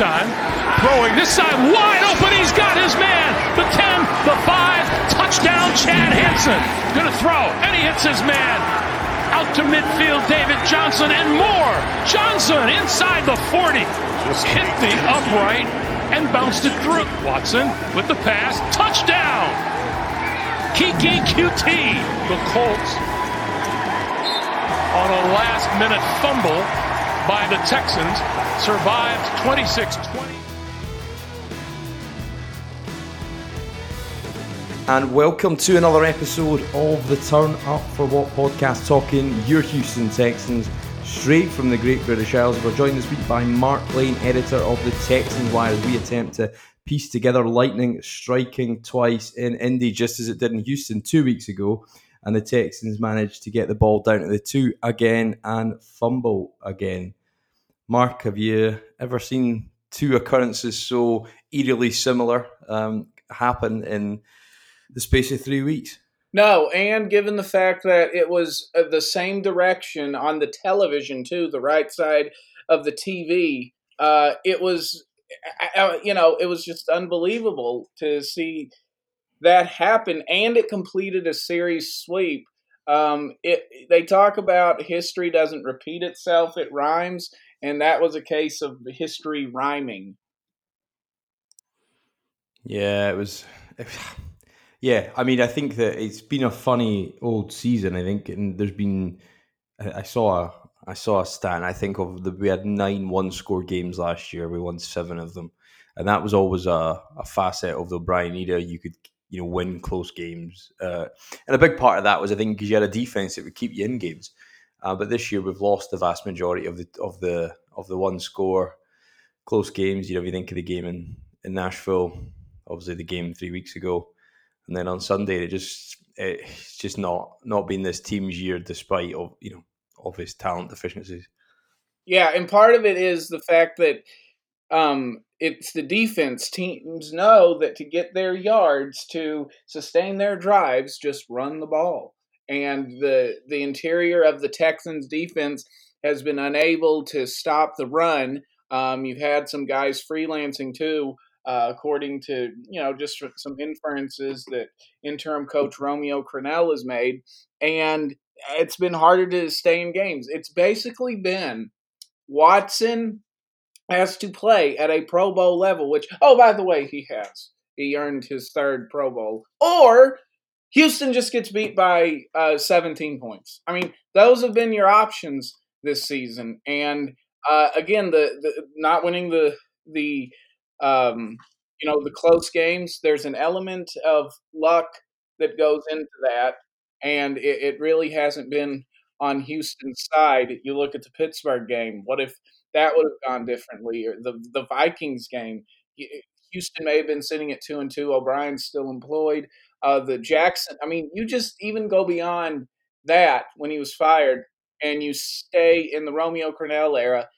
time. Throwing this side wide open. He's got his man. The 10, the 5. Touchdown, Chad Hansen. Gonna throw, and he hits his man. Out to midfield, David Johnson, and more. Johnson inside the 40. Just hit the upright and bounced it through. Watson with the pass. Touchdown. Keke Coutee. The Colts on a last minute fumble by the Texans survived 26 20. And welcome to another episode of the Turn Up for What podcast, talking your Houston Texans straight from the Great British Isles. We're joined this week by Mark Lane, editor of the Texans Wire, as we attempt to piece together lightning striking twice in Indy, just as it did in Houston two weeks ago. And the Texans managed to get the ball down to the two again and fumble again. Mark, have you ever seen two occurrences so eerily similar um, happen in the space of three weeks. No, and given the fact that it was uh, the same direction on the television too, the right side of the TV, uh, it was, uh, uh, you know, it was just unbelievable to see that happen, and it completed a series sweep. Um, it they talk about history doesn't repeat itself; it rhymes, and that was a case of history rhyming. Yeah, it was. Yeah, I mean, I think that it's been a funny old season. I think, and there's been. I saw a I saw a stat. I think of the we had nine one score games last year. We won seven of them, and that was always a, a facet of the O'Brien era. You could you know win close games, uh, and a big part of that was I think because you had a defense that would keep you in games. Uh, but this year we've lost the vast majority of the of the of the one score close games. You know, if you think of the game in in Nashville, obviously the game three weeks ago and then on Sunday it just it's just not not been this team's year despite of you know obvious talent deficiencies. Yeah, and part of it is the fact that um, it's the defense. Teams know that to get their yards to sustain their drives, just run the ball. And the the interior of the Texans defense has been unable to stop the run. Um, you've had some guys freelancing too, uh, according to you know just some inferences that interim coach Romeo Crennel has made, and it's been harder to stay in games. It's basically been Watson has to play at a Pro Bowl level, which oh by the way he has. He earned his third Pro Bowl, or Houston just gets beat by uh, 17 points. I mean, those have been your options this season, and uh, again, the, the not winning the the um, you know, the close games, there's an element of luck that goes into that. And it, it really hasn't been on Houston's side. You look at the Pittsburgh game. What if that would have gone differently? Or the the Vikings game. Houston may have been sitting at two and two. O'Brien's still employed. Uh, the Jackson. I mean, you just even go beyond that when he was fired, and you stay in the Romeo Crennel era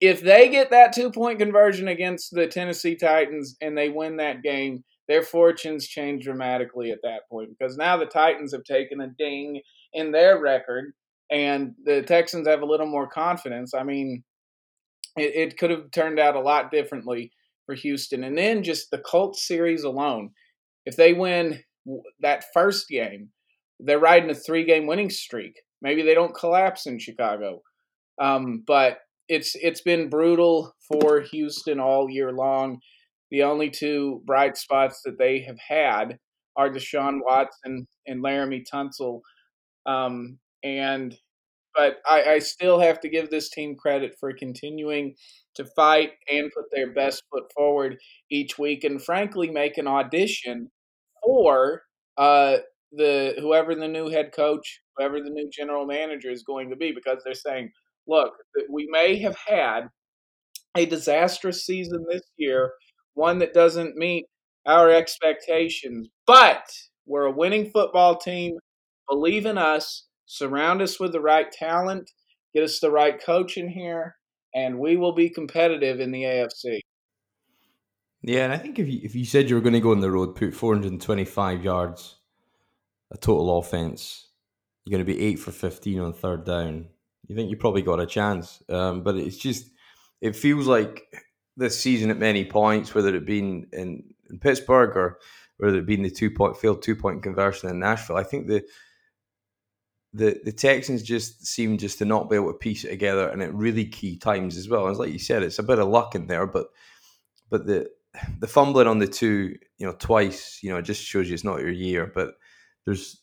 if they get that two point conversion against the Tennessee Titans and they win that game, their fortunes change dramatically at that point because now the Titans have taken a ding in their record and the Texans have a little more confidence. I mean, it, it could have turned out a lot differently for Houston. And then just the Colts series alone, if they win that first game, they're riding a three game winning streak. Maybe they don't collapse in Chicago. Um, but it's it's been brutal for Houston all year long. The only two bright spots that they have had are Deshaun Watson and Laremy Tunsil. Um, and but I, I still have to give this team credit for continuing to fight and put their best foot forward each week, and frankly, make an audition for uh, the whoever the new head coach, whoever the new general manager is going to be, because they're saying, look, we may have had a disastrous season this year, one that doesn't meet our expectations, but we're a winning football team. Believe in us, surround us with the right talent, get us the right coach in here, and we will be competitive in the AFC. Yeah, and I think if you if you said you were going to go on the road, put 425 yards, a total offense, you're going to be eight for 15 on third down you think you probably got a chance. Um, but it's just, it feels like this season at many points, whether it been in, in Pittsburgh or whether it been the two point failed two point conversion in Nashville. I think the the the Texans just seem just to not be able to piece it together, and at really key times as well. And like you said, it's a bit of luck in there, but but the the fumbling on the two, you know, twice, you know, it just shows you it's not your year. But there's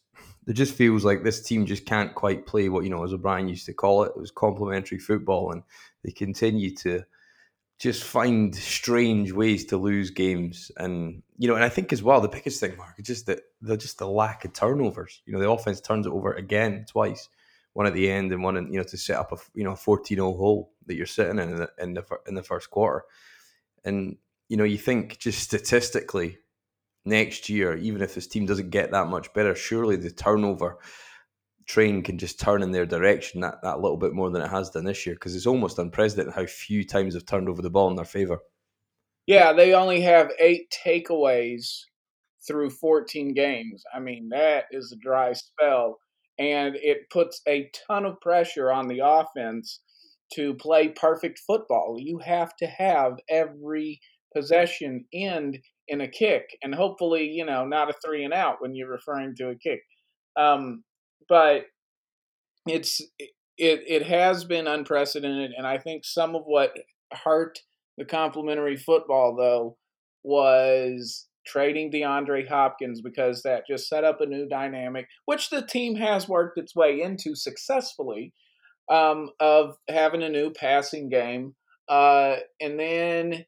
it just feels like this team just can't quite play what you know, as O'Brien used to call it, it was complementary football, and they continue to just find strange ways to lose games. And you know, and I think as well the biggest thing, Mark, is just that the just the lack of turnovers. You know, the offense turns it over again twice, one at the end and one in, you know to set up a you know 14-0 hole that you're sitting in in the in the first quarter. And you know, you think just statistically next year, even if this team doesn't get that much better, surely the turnover train can just turn in their direction that, that little bit more than it has done this year because it's almost unprecedented how few times they've turned over the ball in their favor. Yeah, they only have eight takeaways through 14 games. I mean, that is a dry spell. And it puts a ton of pressure on the offense to play perfect football. You have to have every possession end in a kick, and hopefully, you know, not a three and out when you're referring to a kick. Um, but it's it it has been unprecedented, and I think some of what hurt the complementary football though was trading DeAndre Hopkins because that just set up a new dynamic, which the team has worked its way into successfully, um, of having a new passing game, uh, and then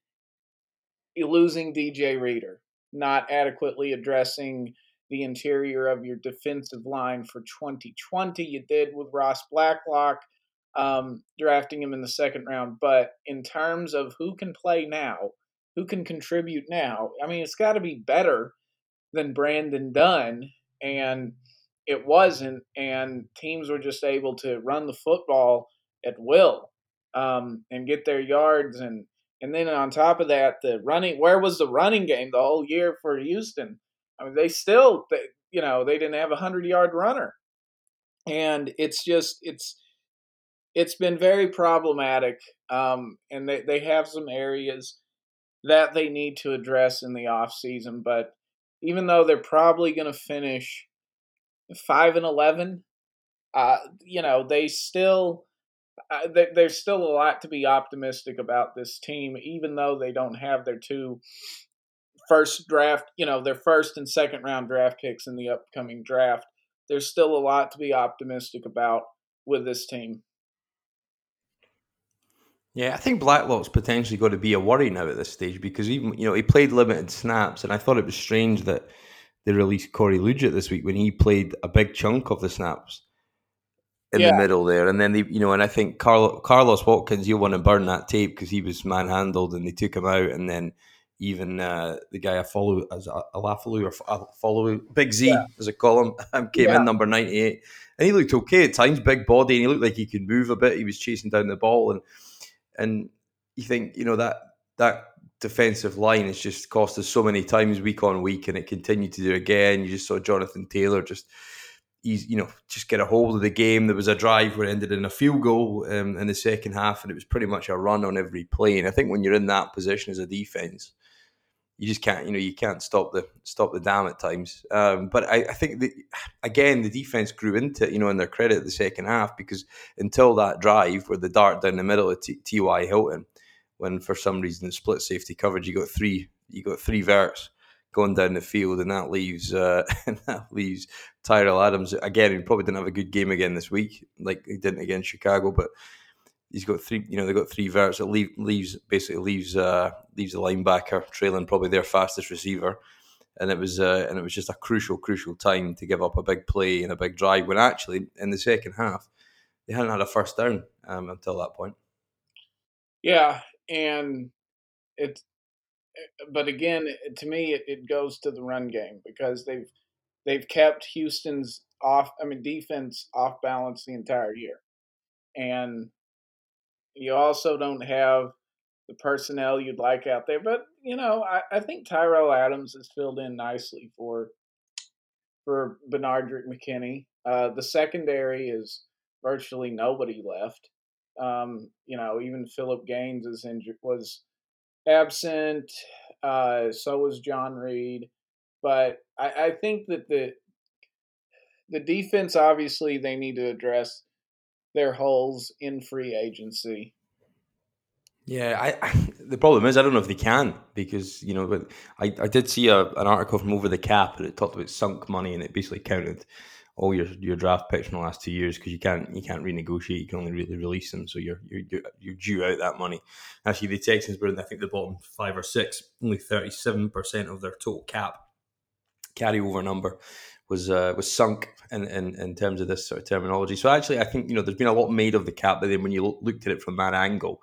losing DJ Reader, not adequately addressing the interior of your defensive line for 2020. You did with Ross Blacklock, um, drafting him in the second round. But in terms of who can play now, who can contribute now, I mean, it's got to be better than Brandon Dunn. And it wasn't. And teams were just able to run the football at will um, and get their yards. And, and then on top of that, the running, where was the running game the whole year for Houston? I mean, they still, they, you know, they didn't have a hundred yard runner, and it's just it's it's been very problematic. Um, and they they have some areas that they need to address in the off season. But even though they're probably going to finish five and eleven, uh, you know, they still. Uh, there's still a lot to be optimistic about this team, even though they don't have their two first draft, you know, their first and second round draft picks in the upcoming draft. There's still a lot to be optimistic about with this team. Yeah, I think Blacklock's potentially got to be a worry now at this stage because even you know he played limited snaps, and I thought it was strange that they released Corey Liuget this week when he played a big chunk of the snaps in yeah. the middle there, and then they you know, and I think Carl, Carlos Watkins, you want to burn that tape because he was manhandled and they took him out, and then even uh, the guy I follow as a Alafalu or follow Big Z yeah. as I call him came yeah. in number ninety eight, and he looked okay at times, big body, and he looked like he could move a bit. He was chasing down the ball, and and you think you know that that defensive line has just cost us so many times week on week, and it continued to do again. You just saw Jonathan Taylor just. He's, you know, just get a hold of the game. There was a drive where it ended in a field goal um, in the second half, and it was pretty much a run on every play. And I think when you're in that position as a defense, you just can't, you know, you can't stop the stop the dam at times. Um, but I, I think that again, the defense grew into it, you know, in their credit the second half because until that drive where the dart down the middle of T.Y. Hilton, when for some reason split safety coverage, you got three, you got three verts going down the field, and that leaves uh, and that leaves Tyrell Adams again. He probably didn't have a good game again this week, like he didn't against Chicago, but he's got three. You know, they've got three verts. It leave, leaves basically leaves uh, leaves the linebacker trailing probably their fastest receiver, and it was uh, and it was just a crucial crucial time to give up a big play and a big drive when actually in the second half they hadn't had a first down um, until that point. Yeah, and it, but again, to me, it, it goes to the run game because they've they've kept Houston's off. I mean, defense off balance the entire year, and you also don't have the personnel you'd like out there. But, you know, I, I think Tyrell Adams has filled in nicely for for Benardrick McKinney. Uh, the secondary is virtually nobody left. Um, you know, even Philip Gaines is injured was absent. Uh, so was John Reid, But I, I think that the the defense obviously they need to address their holes in free agency. Yeah, I, I, the problem is I don't know if they can because you know, I, I did see a, an article from Over the Cap and it talked about sunk money and it basically counted all your your draft picks in the last two years because you can't you can't renegotiate. You can only really release them, so you're you're you're due out that money. Actually, the Texans were in I think the bottom five or six, only thirty seven percent of their total cap carryover number was uh, was sunk in, in, in terms of this sort of terminology. So actually, I think you know there's been a lot made of the cap, but then when you looked at it from that angle,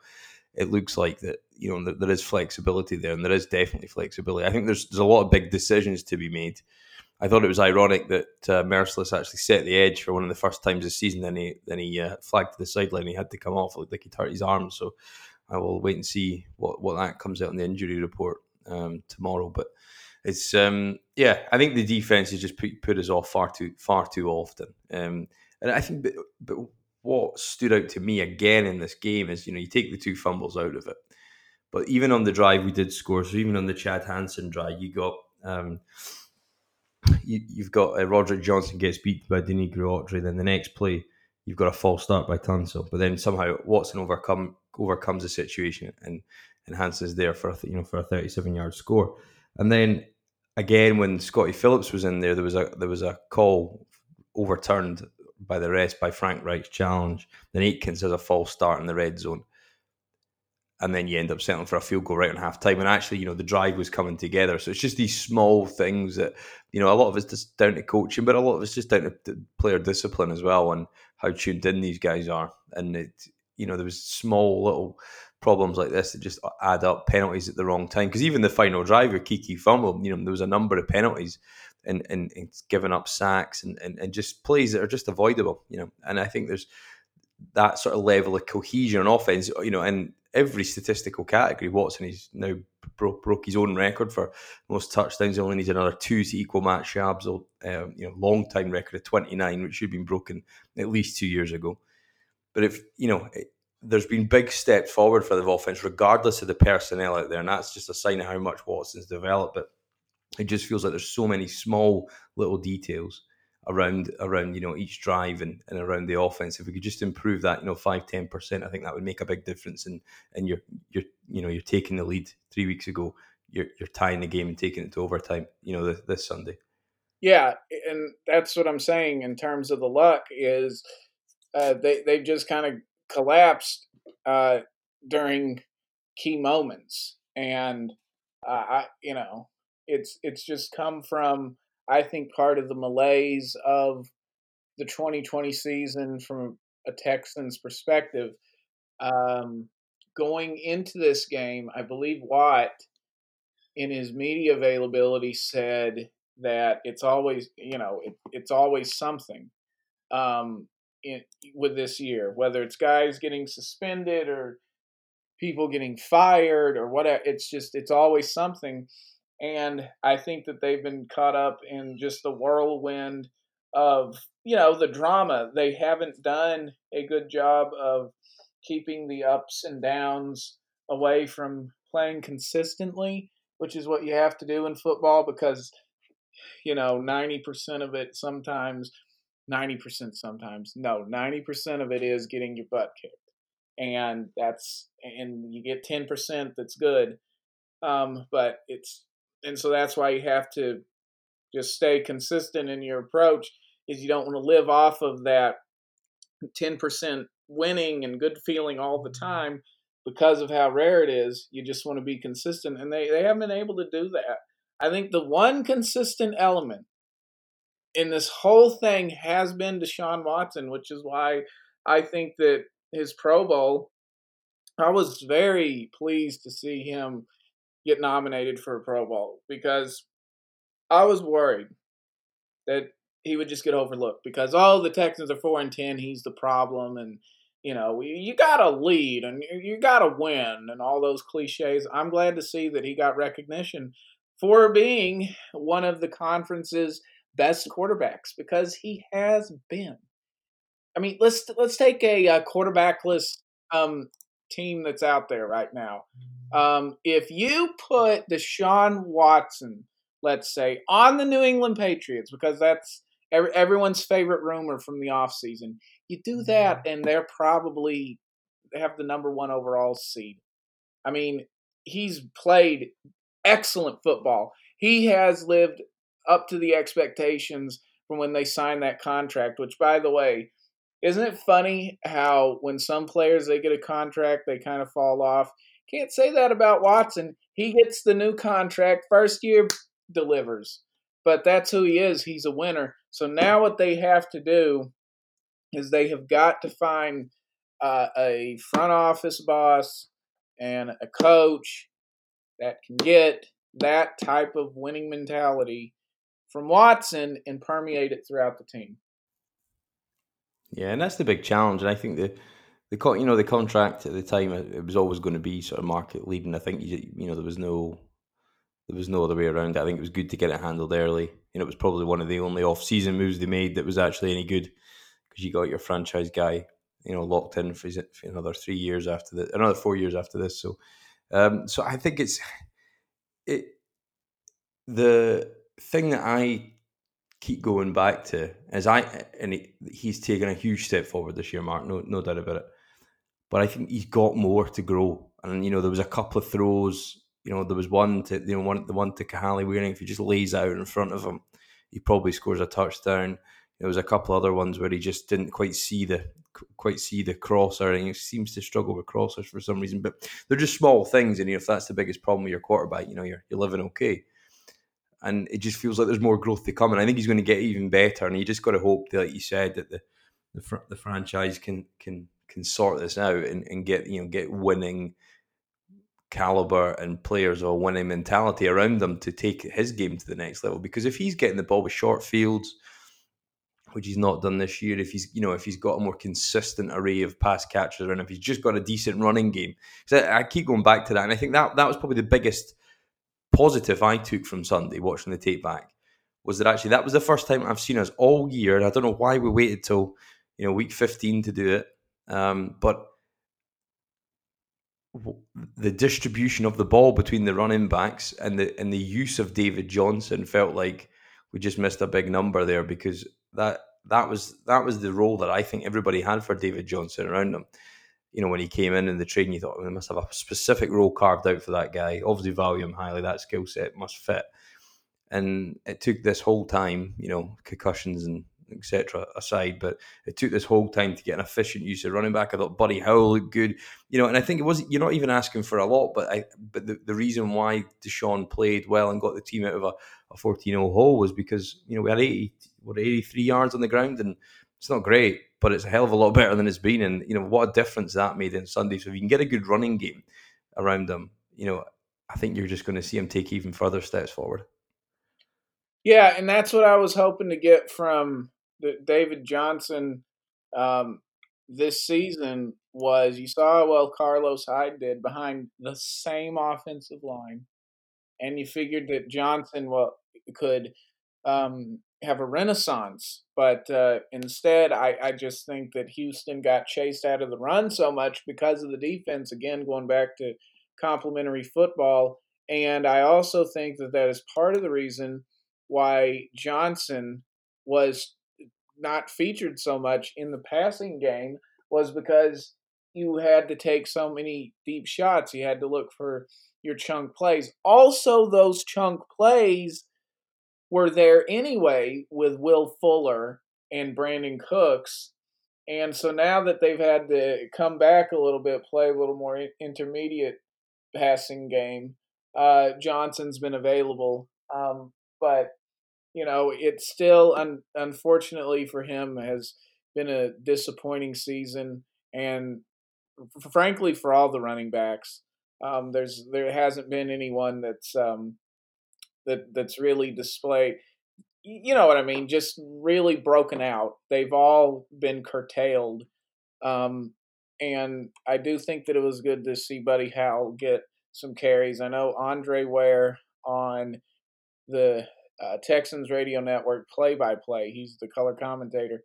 it looks like that you know there is flexibility there, and there is definitely flexibility. I think there's there's a lot of big decisions to be made I thought it was ironic that uh, Mercilus actually set the edge for one of the first times this season. Then he then he uh, flagged to the sideline. And he had to come off. It looked like he'd hurt his arm. So I will wait and see what, what that comes out in the injury report um, tomorrow. But it's um, yeah, I think the defense has just put, put us off far too far too often. Um, and I think, but, but what stood out to me again in this game is you know you take the two fumbles out of it, but even on the drive we did score. So even on the Chad Hansen drive, you got. Um, you, have got uh, Roderick Johnson gets beat by Denico Autry. Then the next play, you've got a false start by Tunsil. But then somehow Watson overcome overcomes the situation and enhances there for a, you know for a 37 yard score. And then again, when Scottie Phillips was in there, there was a there was a call overturned by the rest by Frank Reich's challenge. Then Akins has a false start in the red zone and then you end up settling for a field goal right on half time. And actually, you know, the drive was coming together. So it's just these small things that, you know, a lot of it's just down to coaching, but a lot of it's just down to player discipline as well and how tuned in these guys are. And it, you know, there was small little problems like this that just add up penalties at the wrong time. Because even the final drive, your Keke fumble, you know, there was a number of penalties and, and, and giving up sacks and, and, and just plays that are just avoidable, you know. And I think there's that sort of level of cohesion on offense, you know, and every statistical category. Watson he's now broke, broke his own record for most touchdowns. He only needs another two to equal Matt Schaub's um, you know long time record of twenty nine, which should have been broken at least two years ago. But if you know, it, there's been big steps forward for the offense, regardless of the personnel out there, and that's just a sign of how much Watson's developed. But it just feels like there's so many small little details around around you know each drive and, and around the offense. If we could just improve that, you know, five ten percent, I think that would make a big difference. And and you're you're you know you're taking the lead three weeks ago. You're you're tying the game and taking it to overtime. You know, this, this Sunday. Yeah, and that's what I'm saying in terms of the luck is uh, they they just kind of collapsed uh, during key moments, and uh, I you know it's it's just come from I think part of the malaise of the 2020 season from a Texans perspective. Um, going into this game, I believe Watt, in his media availability, said that it's always, you know, it, it's always something um, in, with this year, whether it's guys getting suspended or people getting fired or whatever. It's just, it's always something. And I think that they've been caught up in just the whirlwind of, you know, the drama. They haven't done a good job of keeping the ups and downs away from playing consistently, which is what you have to do in football because, you know, 90% of it sometimes, 90% sometimes, no, 90% of it is getting your butt kicked. And that's, and you get 10% that's good. Um, but it's and so that's why you have to just stay consistent in your approach is you don't want to live off of that 10% winning and good feeling all the time because of how rare it is you just want to be consistent and they, they haven't been able to do that. I think the one consistent element in this whole thing has been deshaun watson which is why i think that his pro bowl i was very pleased to see him get nominated for a Pro Bowl because I was worried that he would just get overlooked because oh the Texans are four and ten, he's the problem, and you know you got to lead and you got to win and all those cliches. I'm glad to see that he got recognition for being one of the conference's best quarterbacks because he has been. I mean, let's let's take a, a quarterbackless um, team that's out there right now. Um, if you put Deshaun Watson, let's say, on the New England Patriots, because that's every, everyone's favorite rumor from the offseason, you do that, and they're probably they have the number one overall seed. I mean, he's played excellent football. He has lived up to the expectations from when they signed that contract, which, by the way, isn't it funny how when some players they get a contract, they kind of fall off? Can't say that about Watson. He gets the new contract, first year delivers. But that's who he is. He's a winner. So now what they have to do is they have got to find uh, a front office boss and a coach that can get that type of winning mentality from Watson and permeate it throughout the team. Yeah, and that's the big challenge. And I think the the you know the contract at the time it was always going to be sort of market leading. I think you, you know there was no there was no other way around it. I think it was good to get it handled early. Know, it was probably one of the only off season moves they made that was actually any good because you got your franchise guy you know locked in for, for another three years after the another four years after this. So, um, so I think it's it the thing that I keep going back to is I and he, he's taken a huge step forward this year, Mark. No, no doubt about it. But I think he's got more to grow. And you know, there was a couple of throws. You know, there was one to you know one the one to Kahale Warring. If he just lays out in front of him, he probably scores a touchdown. There was a couple other ones where he just didn't quite see the quite see the crosser, and he seems to struggle with crossers for some reason. But they're just small things, and you know, if that's the biggest problem with your quarterback, you know, you're you're living okay. And it just feels like there's more growth to come, and I think he's going to get even better. And you just got to hope, that, like you said, that the the, fr- the franchise can can can sort this out and, and get you know get winning caliber and players or winning mentality around them to take his game to the next level. Because if he's getting the ball with short fields which he's not done this year. If he's you know if he's got a more consistent array of pass catchers, and if he's just got a decent running game, so I keep going back to that, and I think that that was probably the biggest positive I took from Sunday watching the tape back was that actually that was the first time I've seen us all year, and I don't know why we waited till you know week fifteen to do it, um, but the distribution of the ball between the running backs and the and the use of David Johnson felt like we just missed a big number there because that that was that was the role that I think everybody had for David Johnson around him. You know, when he came in in the training, you thought we must have a specific role carved out for that guy. Obviously, value him highly. That skill set must fit. And it took this whole time, you know, concussions and etc. aside, but it took this whole time to get an efficient use of running back. I thought Buddy Howell looked good, you know, and I think it was you're not even asking for a lot, but I but the, the reason why Deshaun played well and got the team out of a, a 14-0 hole was because you know we had 80 what 83 yards on the ground, and it's not great, but it's a hell of a lot better than it's been. And you know what a difference that made in Sunday. So if you can get a good running game around them, you know, I think you're just going to see him take even further steps forward. Yeah, and that's what I was hoping to get from David Johnson um, this season was you saw well Carlos Hyde did behind the same offensive line, and you figured that Johnson well could um, have a renaissance. But uh, instead, I, I just think that Houston got chased out of the run so much because of the defense. Again, going back to complementary football. And I also think that that is part of the reason why Johnson was not featured so much in the passing game was because you had to take so many deep shots. You had to look for your chunk plays. Also, those chunk plays were there anyway with Will Fuller and Brandin Cooks. And so now that they've had to come back a little bit, play a little more intermediate passing game, uh, Johnson's been available. Um, but, you know, it's still, un- unfortunately for him, has been a disappointing season. And f- frankly, for all the running backs, um, there's there hasn't been anyone that's um, that that's really displayed you know what I mean, just really broken out. They've all been curtailed. Um, and I do think that it was good to see Buddy Howell get some carries. I know Andre Ware on the uh, Texans radio network play by play, he's the color commentator.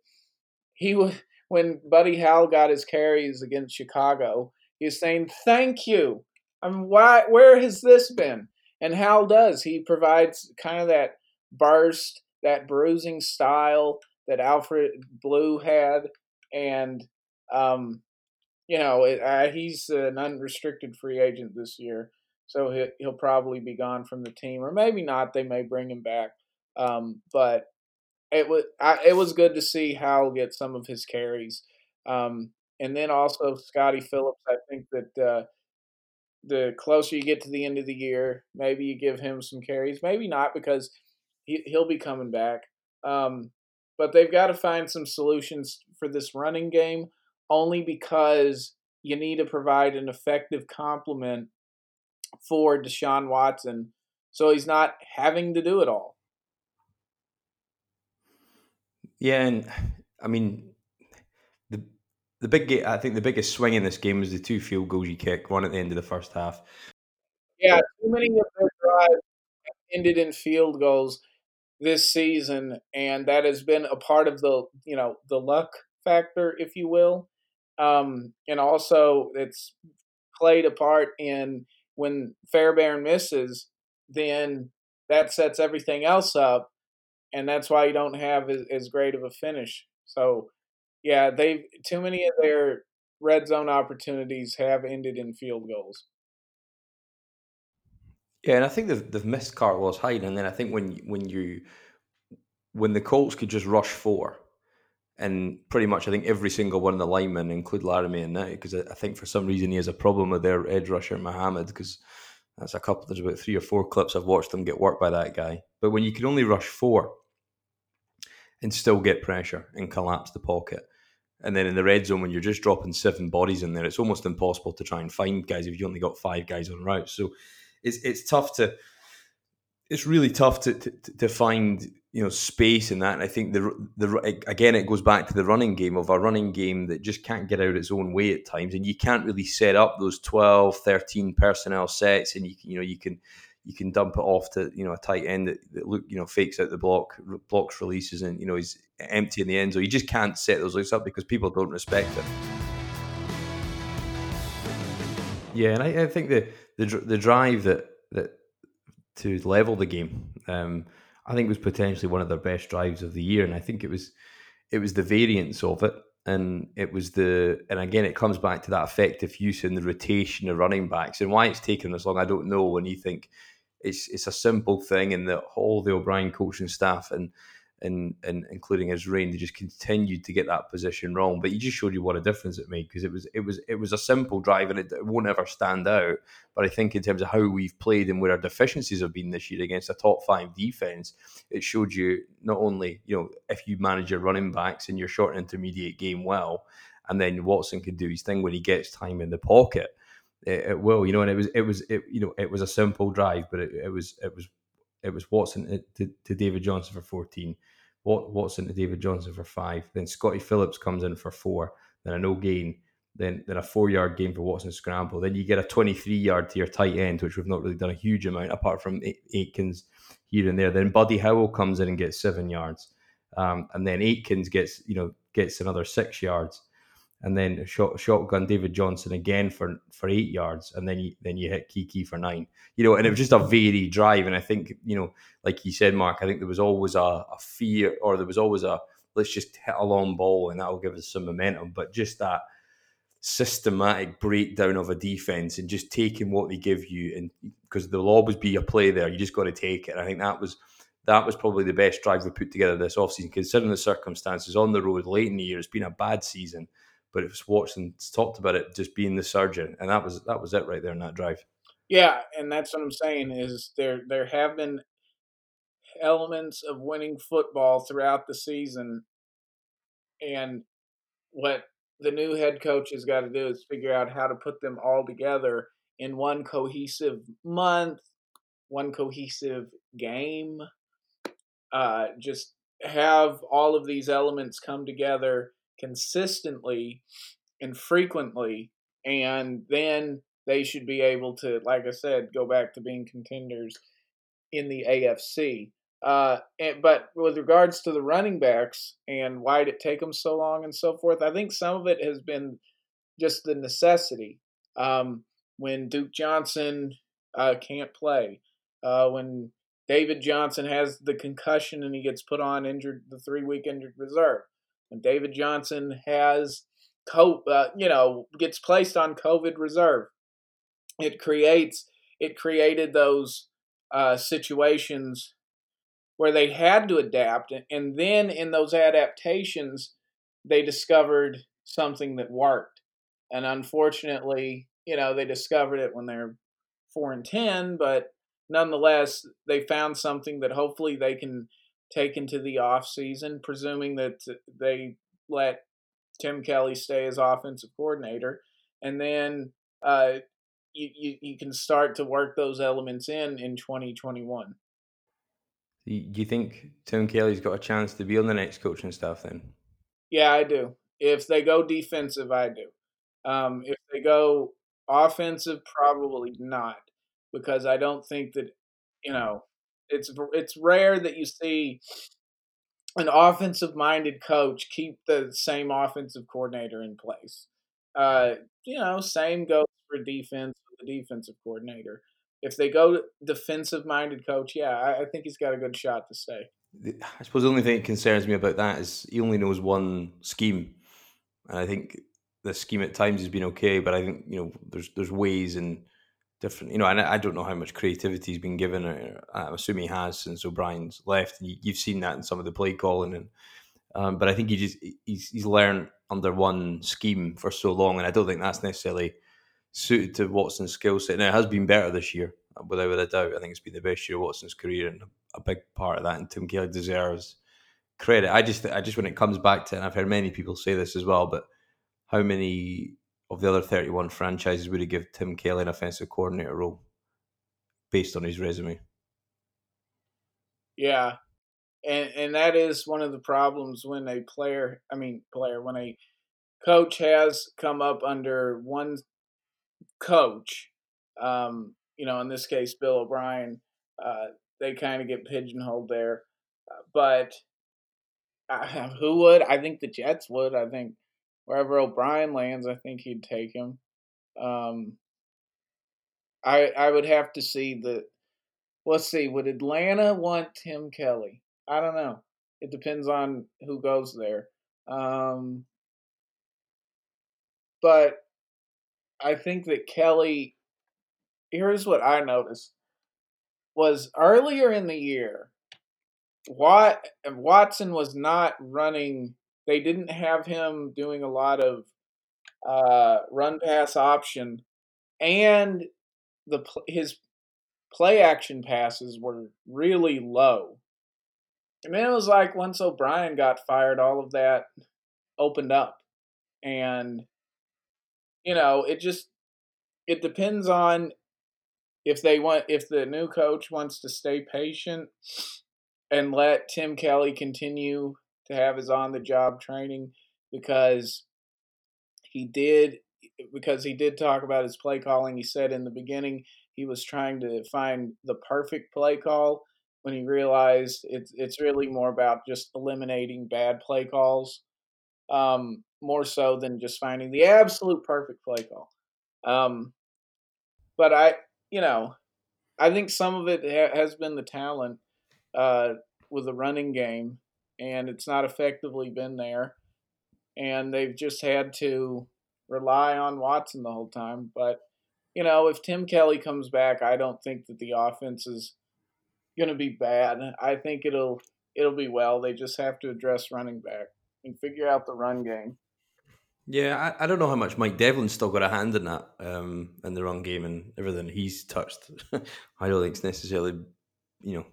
He was when Buddy Howell got his carries against Chicago, He's saying, "Thank you." I mean, why? Where has this been? And Howell does. He provides kind of that burst, that bruising style that Alfred Blue had, and um, you know, it, uh, he's an unrestricted free agent this year, so he'll, probably be gone from the team, or maybe not. They may bring him back, um, but it was I, it was good to see Howell get some of his carries, um, and then also Scottie Phillips. I think that uh, the closer you get to the end of the year, maybe you give him some carries, maybe not because he, he'll be coming back. Um, but they've got to find some solutions for this running game, only because you need to provide an effective complement for Deshaun Watson, so he's not having to do it all. Yeah, and I mean, the the big I think the biggest swing in this game was the two field goals you kick, one at the end of the first half. Yeah, too many of their drives ended in field goals this season, and that has been a part of the you know the luck factor, if you will, um, and also it's played a part in when Fairbairn misses, then that sets everything else up and that's why you don't have as, as great of a finish. So, yeah, they've too many of their red zone opportunities have ended in field goals. Yeah, and I think they've they've missed Carlos Hyde, and then I think when when you when the Colts could just rush four, and pretty much I think every single one of the linemen, include Laremy and now, because I, think for some reason he has a problem with their edge rusher Muhammad, because that's a couple. There's about three or four clips I've watched them get worked by that guy. But when you can only rush four, and still get pressure and collapse the pocket. And then in the red zone, when you're just dropping seven bodies in there, it's almost impossible to try and find guys if you only got five guys on route. So it's it's tough to it's really tough to, to, to find you know space in that. And I think the the again it goes back to the running game of a running game that just can't get out its own way at times, and you can't really set up those 12, 13 personnel sets, and you can, you know you can you can dump it off to you know a tight end that, that look you know fakes out the block, blocks releases, and you know he's empty in the end. So you just can't set those looks up because people don't respect it. Yeah, and I, I think the, the the drive that that to level the game, um, I think was potentially one of their best drives of the year, and I think it was it was the variance of it and it was the and again it comes back to that effective use in the rotation of running backs and why it's taken this long I don't know when you think it's it's a simple thing, and that all the O'Brien coaching staff and and and including his reign, they just continued to get that position wrong. But he just showed you what a difference it made because it was it was it was a simple drive and it, it, won't ever stand out. But I think in terms of how we've played and where our deficiencies have been this year against a top five defense, it showed you not only you know if you manage your running backs in your short and intermediate game well, and then Watson can do his thing when he gets time in the pocket it, it, will, you know. And it was, it was, it, you know, it was a simple drive, but it, it was, it was, it was Watson uh, to, to David Johnson for fourteen, Watson to David Johnson for five. Then Scottie Phillips comes in for four. Then a no gain. Then then a four yard gain for Watson scramble. Then you get a twenty three yard to your tight end, which we've not really done a huge amount apart from Akins here and there. Then Buddy Howell comes in and gets seven yards, um, and then Akins gets you know gets another six yards and then shot, shotgun David Johnson again for for eight yards, and then you then you hit Keke for nine. You know, and it was just a varied drive. And I think you know, like you said, Mark, I think there was always a, a fear, or there was always a let's just hit a long ball, and that will give us some momentum. But just that systematic breakdown of a defense and just taking what they give you, and because there'll always be a play there, you just got to take it. I think that was that was probably the best drive we put together this offseason, considering the circumstances on the road late in the year. It's been a bad season but it was Watson talked about it just being the surgeon, and that was that was it right there in that drive. Yeah, and that's what I'm saying is there there have been elements of winning football throughout the season, and what the new head coach has got to do is figure out how to put them all together in one cohesive month, one cohesive game. Uh, just have all of these elements come together consistently and frequently, and then they should be able to, like I said, go back to being contenders in the AFC. Uh, and, but with regards to the running backs and why did it take them so long and so forth, I think some of it has been just the necessity. Um, when Duke Johnson uh, can't play, uh, when David Johnson has the concussion and he gets put on injured the three week injured reserve, when David Johnson has co- uh, you know gets placed on COVID reserve, it creates it created those uh, situations where they had to adapt, and then in those adaptations, they discovered something that worked. And unfortunately, you know, they discovered it when they're four and ten, but nonetheless, they found something that hopefully they can take to the off season, presuming that they let Tim Kelly stay as offensive coordinator, and then uh, you, you you can start to work those elements in in 2021. Do you think Tim Kelly's got a chance to be on the next coaching staff then? Yeah, I do. If they go defensive, I do. Um, if they go offensive, probably not, because I don't think that you know it's it's rare that you see an offensive minded coach keep the same offensive coordinator in place. Uh, you know, same goes for defense with the defensive coordinator. If they go defensive minded coach, yeah, I, I think he's got a good shot to stay. I suppose the only thing that concerns me about that is he only knows one scheme, and I think the scheme at times has been okay. But I think you know there's there's ways and different, you know, and I, don't know how much creativity he's been given. Uh, I'm assuming he has since O'Brien's left. You've seen that in some of the play calling, and um, but I think he just he's he's learned under one scheme for so long, and I don't think that's necessarily suited to Watson's skill set. Now it has been better this year, without a doubt. I think it's been the best year of Watson's career, and a big part of that. And Tim Kelly deserves credit. I just, I just when it comes back to, and I've heard many people say this as well, but how many of the other 31 franchises would he give Tim Kelly an offensive coordinator role based on his resume? Yeah. And and that is one of the problems when a player, I mean player, when a coach has come up under one coach, um, you know, in this case Bill O'Brien, uh, they kind of get pigeonholed there. Uh, but uh, who would? I think the Jets would. I think wherever O'Brien lands, I think he'd take him. Um, I I would have to see the. Let's see. Would Atlanta want Tim Kelly? I don't know. It depends on who goes there. Um, but I think that Kelly. Here's what I noticed: was earlier in the year, Wat Watson was not running they didn't have him doing a lot of uh, run pass option, and the his play action passes were really low. And then it was like once O'Brien got fired, all of that opened up, and you know it just it depends on if they want if the new coach wants to stay patient and let Tim Kelly continue to have his on the job training because he did because he did talk about his play calling. He said in the beginning he was trying to find the perfect play call when he realized it's it's really more about just eliminating bad play calls, um, more so than just finding the absolute perfect play call. Um, but I, you know, I think some of it ha- has been the talent uh, with the running game and it's not effectively been there. And they've just had to rely on Watson the whole time. But, you know, if Tim Kelly comes back, I don't think that the offense is going to be bad. I think it'll it'll be well. They just have to address running back and figure out the run game. Yeah, I, I don't know how much Mike Devlin's still got a hand in that um, in the run game and everything he's touched. I don't think it's necessarily, you know,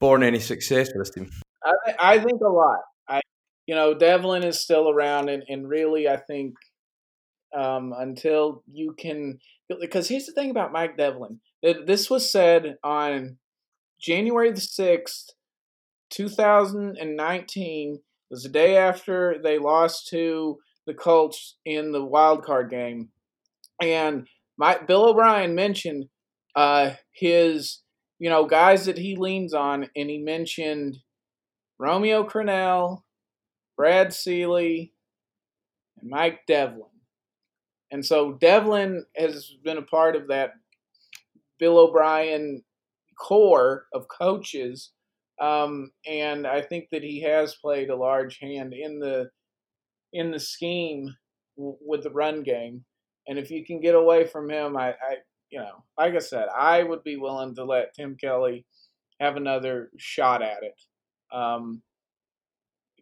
born any success for this team. I, I think a lot. I, you know, Devlin is still around, and, and really, I think um, until you can, because here's the thing about Mike Devlin. This was said on January the sixth, two thousand and nineteen. It was the day after they lost to the Colts in the wild card game, and Mike Bill O'Brien mentioned uh, his you know guys that he leans on, and he mentioned Romeo Crennel, Brad Seely, and Mike Devlin. And so Devlin has been a part of that Bill O'Brien core of coaches. Um, and I think that he has played a large hand in the in the scheme w- with the run game. And if you can get away from him, I, I, you know, like I said, I would be willing to let Tim Kelly have another shot at it. Um,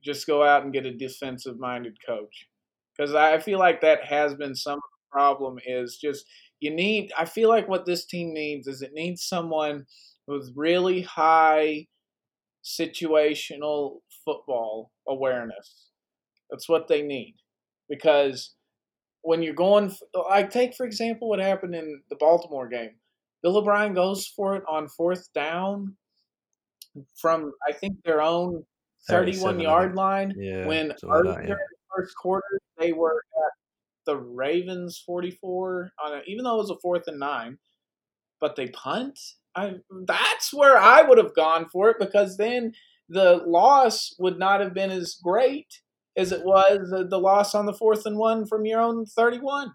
just go out and get a defensive minded coach because I feel like that has been some problem is just you need I feel like what this team needs is it needs someone with really high situational football awareness. That's what they need because when you're going like take for example what happened in the Baltimore game. Bill O'Brien goes for it on fourth down from I think their own 31 yard line Yeah, when earlier in the first quarter they were at the Ravens 44 on a, even though it was a fourth and nine, but they punt. I that's where I would have gone for it because then the loss would not have been as great as it was the, the loss on the fourth and one from your own 31.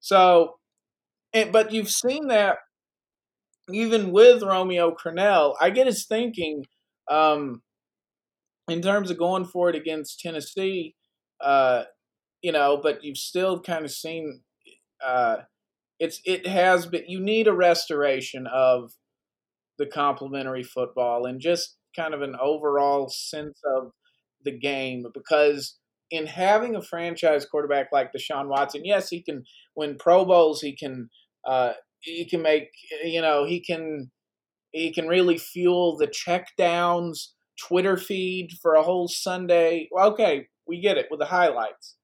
So, and, but you've seen that even with Romeo Crennel, I get his thinking um, in terms of going for it against Tennessee, uh, you know, but you've still kind of seen uh, it's it has been you need a restoration of the complementary football and just kind of an overall sense of the game because in having a franchise quarterback like Deshaun Watson, yes, he can win Pro Bowls, he can uh, he can make eh, you know he can he can really fuel the check downs Twitter feed for a whole Sunday. Okay, we get it with the highlights.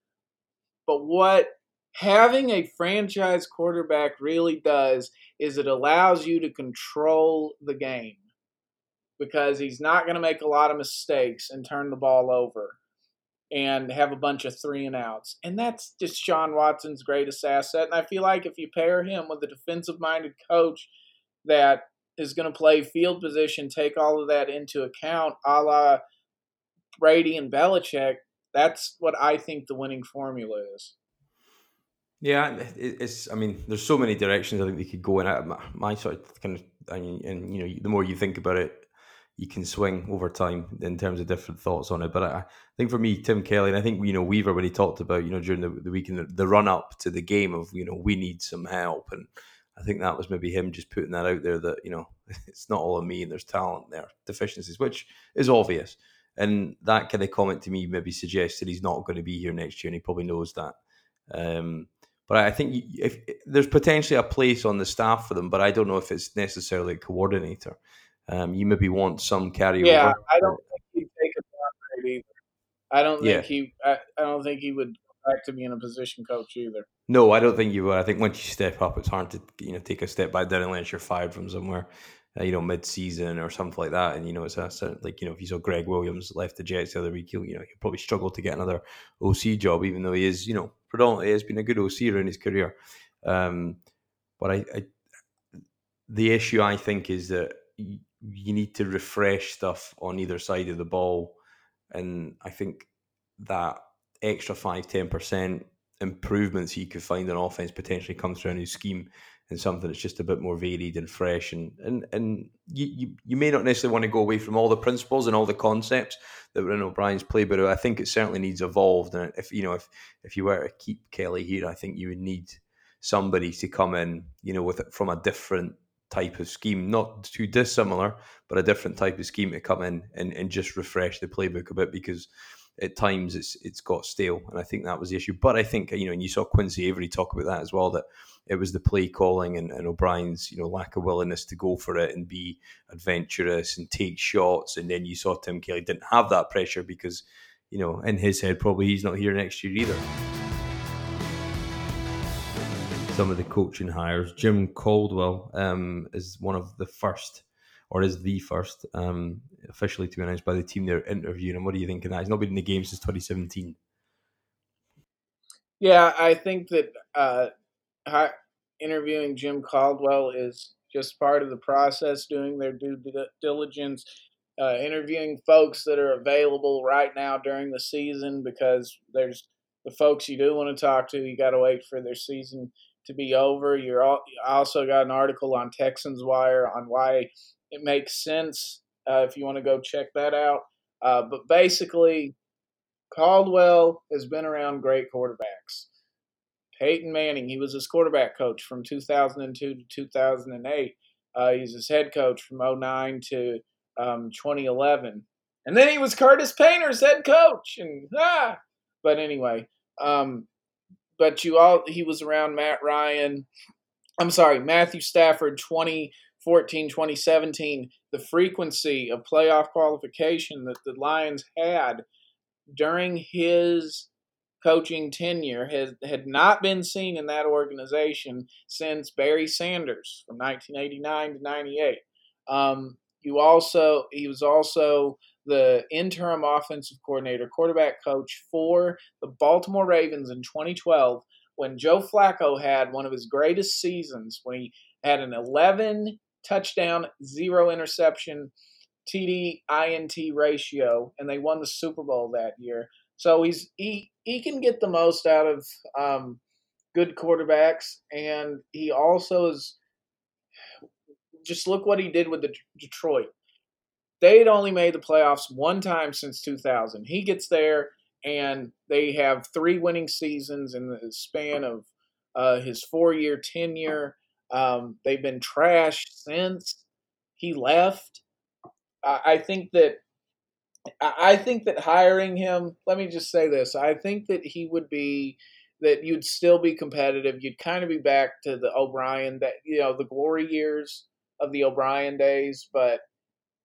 But what having a franchise quarterback really does is it allows you to control the game because he's not going to make a lot of mistakes and turn the ball over and have a bunch of three and outs. And that's just Sean Watson's greatest asset. And I feel like if you pair him with a defensive minded coach that is going to play field position, take all of that into account, a la Brady and Belichick, that's what I think the winning formula is. Yeah, it's. I mean, there's so many directions I think they could go in. My, my sort of kind of, I mean, and you know, the more you think about it, you can swing over time in terms of different thoughts on it. But I, I think for me, Tim Kelly, and I think you know Weaver when he talked about you know during the, the week and the, the run up to the game of you know we need some help, and I think that was maybe him just putting that out there that you know it's not all on me and there's talent there, deficiencies, which is obvious. And that kind of comment to me maybe suggests that he's not going to be here next year, and he probably knows that. Um, but I think if there's potentially a place on the staff for them, but I don't know if it's necessarily a coordinator. Um, you maybe want some carryover. Yeah, I don't think he'd take a downgrade either. I don't think Yeah. he. I, I don't think he would go back to being a position coach either. No, I don't think you would. I think once you step up, it's hard to you know take a step back down unless you're fired from somewhere, uh, you know, mid-season or something like that. And you know, it's a certain, like you know, if you saw Gregg Williams left the Jets the other week, you know he'll probably struggle to get another OC job, even though he is you know predominantly has been a good OC in his career. Um, but I, I, the issue I think is that you need to refresh stuff on either side of the ball, and I think that extra 5 10% improvements you could find in offense potentially comes through a new scheme and something that's just a bit more varied and fresh and and and you, you, you may not necessarily want to go away from all the principles and all the concepts that were in O'Brien's play, but I think it certainly needs evolved. And if you know if if you were to keep Kelly here, I think you would need somebody to come in, you know, with from a different type of scheme, not too dissimilar, but a different type of scheme to come in and, and just refresh the playbook a bit because at times it's it's got stale, and I think that was the issue. But I think you know, and you saw Quincy Avery talk about that as well, that it was the play calling and, and O'Brien's you know lack of willingness to go for it and be adventurous and take shots, and then you saw Tim Kelly didn't have that pressure because you know in his head probably he's not here next year either. Some of the coaching hires, Jim Caldwell um, is one of the first or is the first um, officially to be announced by the team they're interviewing. And what do you think of that? He's not been in the game since 2017. Yeah, I think that uh, interviewing Jim Caldwell is just part of the process, doing their due diligence, uh, interviewing folks that are available right now during the season because there's the folks you do want to talk to, you got to wait for their season to be over. You're all, also got an article on Texans Wire on why it makes sense uh, if you want to go check that out. Uh, but basically, Caldwell has been around great quarterbacks. Peyton Manning, he was his quarterback coach from 2002 to 2008. Uh, he's his head coach from 09 to um, 2011. And then he was Curtis Painter's head coach. And ah, but anyway, um, but you all he was around Matt Ryan. I'm sorry, Matthew Stafford 2014, 2017. The frequency of playoff qualification that the Lions had during his coaching tenure has had not been seen in that organization since Barry Sanders from 1989 to 98. Um, you also he was also the interim offensive coordinator, quarterback coach for the Baltimore Ravens in 2012 when Joe Flacco had one of his greatest seasons when he had an 11 touchdown, zero interception TD INT ratio and they won the Super Bowl that year. So he's he he can get the most out of um, good quarterbacks and he also is just look what he did with the Detroit they had only made the playoffs one time since 2000. He gets there, and they have three winning seasons in the span of uh, his four year tenure. Um, they've been trashed since he left. I, I think that I think that hiring him. Let me just say this: I think that he would be that you'd still be competitive. You'd kind of be back to the O'Brien that you know the glory years of the O'Brien days, but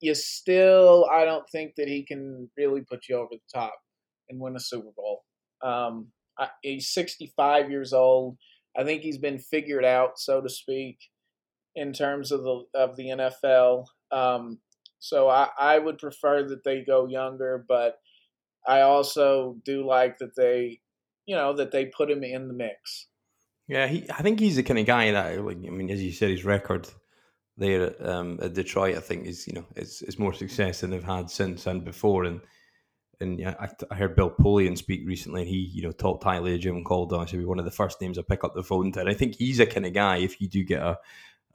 you still, I don't think that he can really put you over the top and win a Super Bowl. Um, I, he's 65 years old. I think he's been figured out, so to speak, in terms of the of the NFL. Um, so I, I would prefer that they go younger, but I also do like that they, you know, that they put him in the mix. Yeah, he. I think he's the kind of guy that, like, I mean, as you said, his record there um, at Detroit, I think is you know is, is more success than they've had since and before. And and yeah, I, I heard Bill Polian speak recently, and he you know talked highly of Jim Caldwell. Should be one of the first names I pick up the phone to. And I think he's a kind of guy. If you do get a,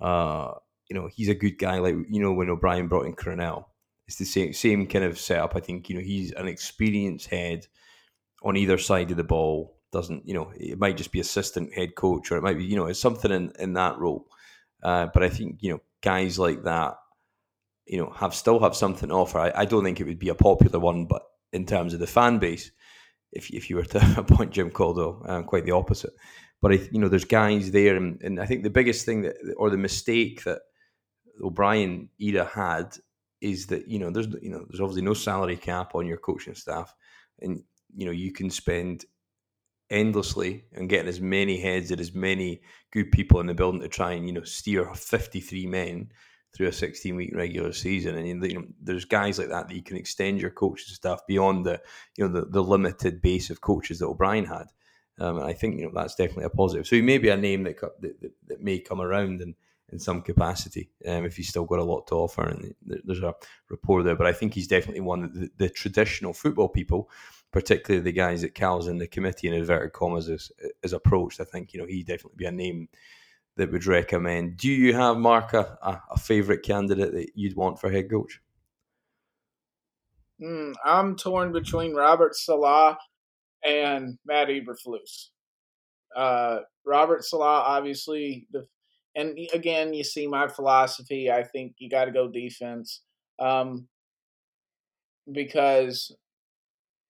uh, you know, he's a good guy. Like you know when O'Brien brought in Crennel, it's the same same kind of setup. I think you know he's an experienced head on either side of the ball. Doesn't you know? It might just be assistant head coach, or it might be you know it's something in in that role. Uh, but I think you know guys like that, you know, have still have something to offer. I, I don't think it would be a popular one, but in terms of the fan base, if if you were to appoint Jim Caldwell, um, quite the opposite. But I, you know, there's guys there, and, and I think the biggest thing that, or the mistake that O'Brien era had is that you know there's you know there's obviously no salary cap on your coaching staff, and you know you can spend endlessly and getting as many heads and as many good people in the building to try and you know steer 53 men through a 16 week regular season. And you know there's guys like that that you can extend your coaching staff beyond the you know the, the limited base of coaches that O'Brien had. Um, and I think you know that's definitely a positive. So he may be a name that that, that, that may come around and in some capacity um, if he's still got a lot to offer. And there's a rapport there but I think he's definitely one that the, the traditional football people particularly the guys that Cal's in the committee in inverted commas is, is approached. I think you know he definitely be a name that would recommend. Do you have Mark a, a favourite candidate that you'd want for head coach? Mm, I'm torn between Robert Saleh and Matt Eberflus. Uh, Robert Saleh, obviously, the and again, you see my philosophy. I think you got to go defense um, because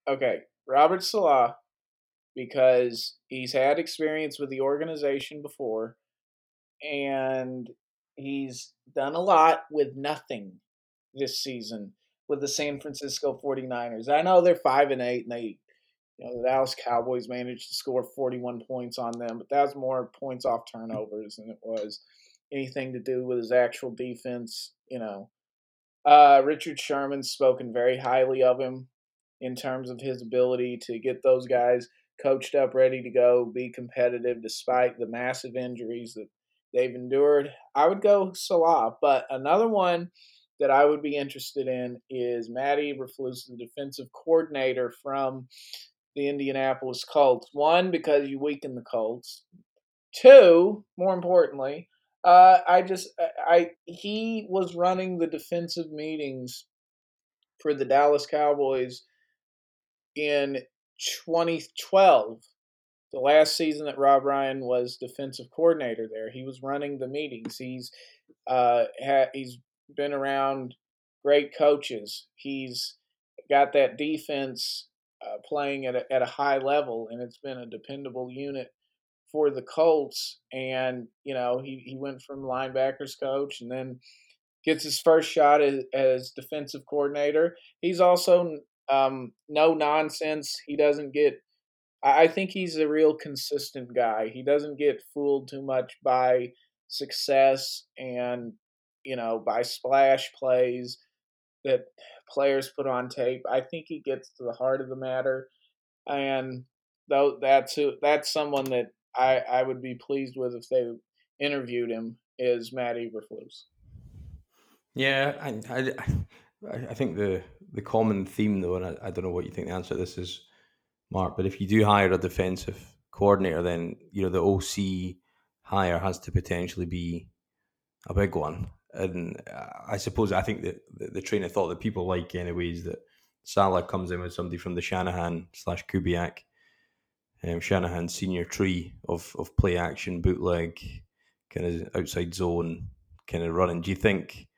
okay, Robert Saleh, because he's had experience with the organization before, and he's done a lot with nothing this season with the San Francisco 49ers. I know they're 5 and 8 and they you know the Dallas Cowboys managed to score 41 points on them, but that's more points off turnovers than it was anything to do with his actual defense, you know. Uh, Richard Sherman's spoken very highly of him in terms of his ability to get those guys coached up, ready to go, be competitive despite the massive injuries that they've endured. I would go Saleh, but another one that I would be interested in is Matt Eberflus, the defensive coordinator from the Indianapolis Colts. One, because you weaken the Colts. Two, more importantly, uh, I just I he was running the defensive meetings for the Dallas Cowboys in 2012, the last season that Rob Ryan was defensive coordinator there. He was running the meetings. He's uh, ha- he's been around great coaches. He's got that defense uh, playing at a, at a high level, and it's been a dependable unit for the Colts. And you know, he he went from linebackers coach, and then gets his first shot as, as defensive coordinator. He's also um, no nonsense. He doesn't get. I think he's a real consistent guy. He doesn't get fooled too much by success and you know by splash plays that players put on tape. I think he gets to the heart of the matter, and though that's who, that's someone that I I would be pleased with if they interviewed him is Matt Eberflus. Yeah, I, I, I think the the common theme though, and I, I don't know what you think the answer to this is, Mark, but if you do hire a defensive coordinator, then you know the OC hire has to potentially be a big one. And I suppose I think that the, the train of thought that people like anyways that Saleh comes in with somebody from the Shanahan slash Kubiak, um, Shanahan senior tree of of play action, bootleg, kind of outside zone, kind of running. Do you think?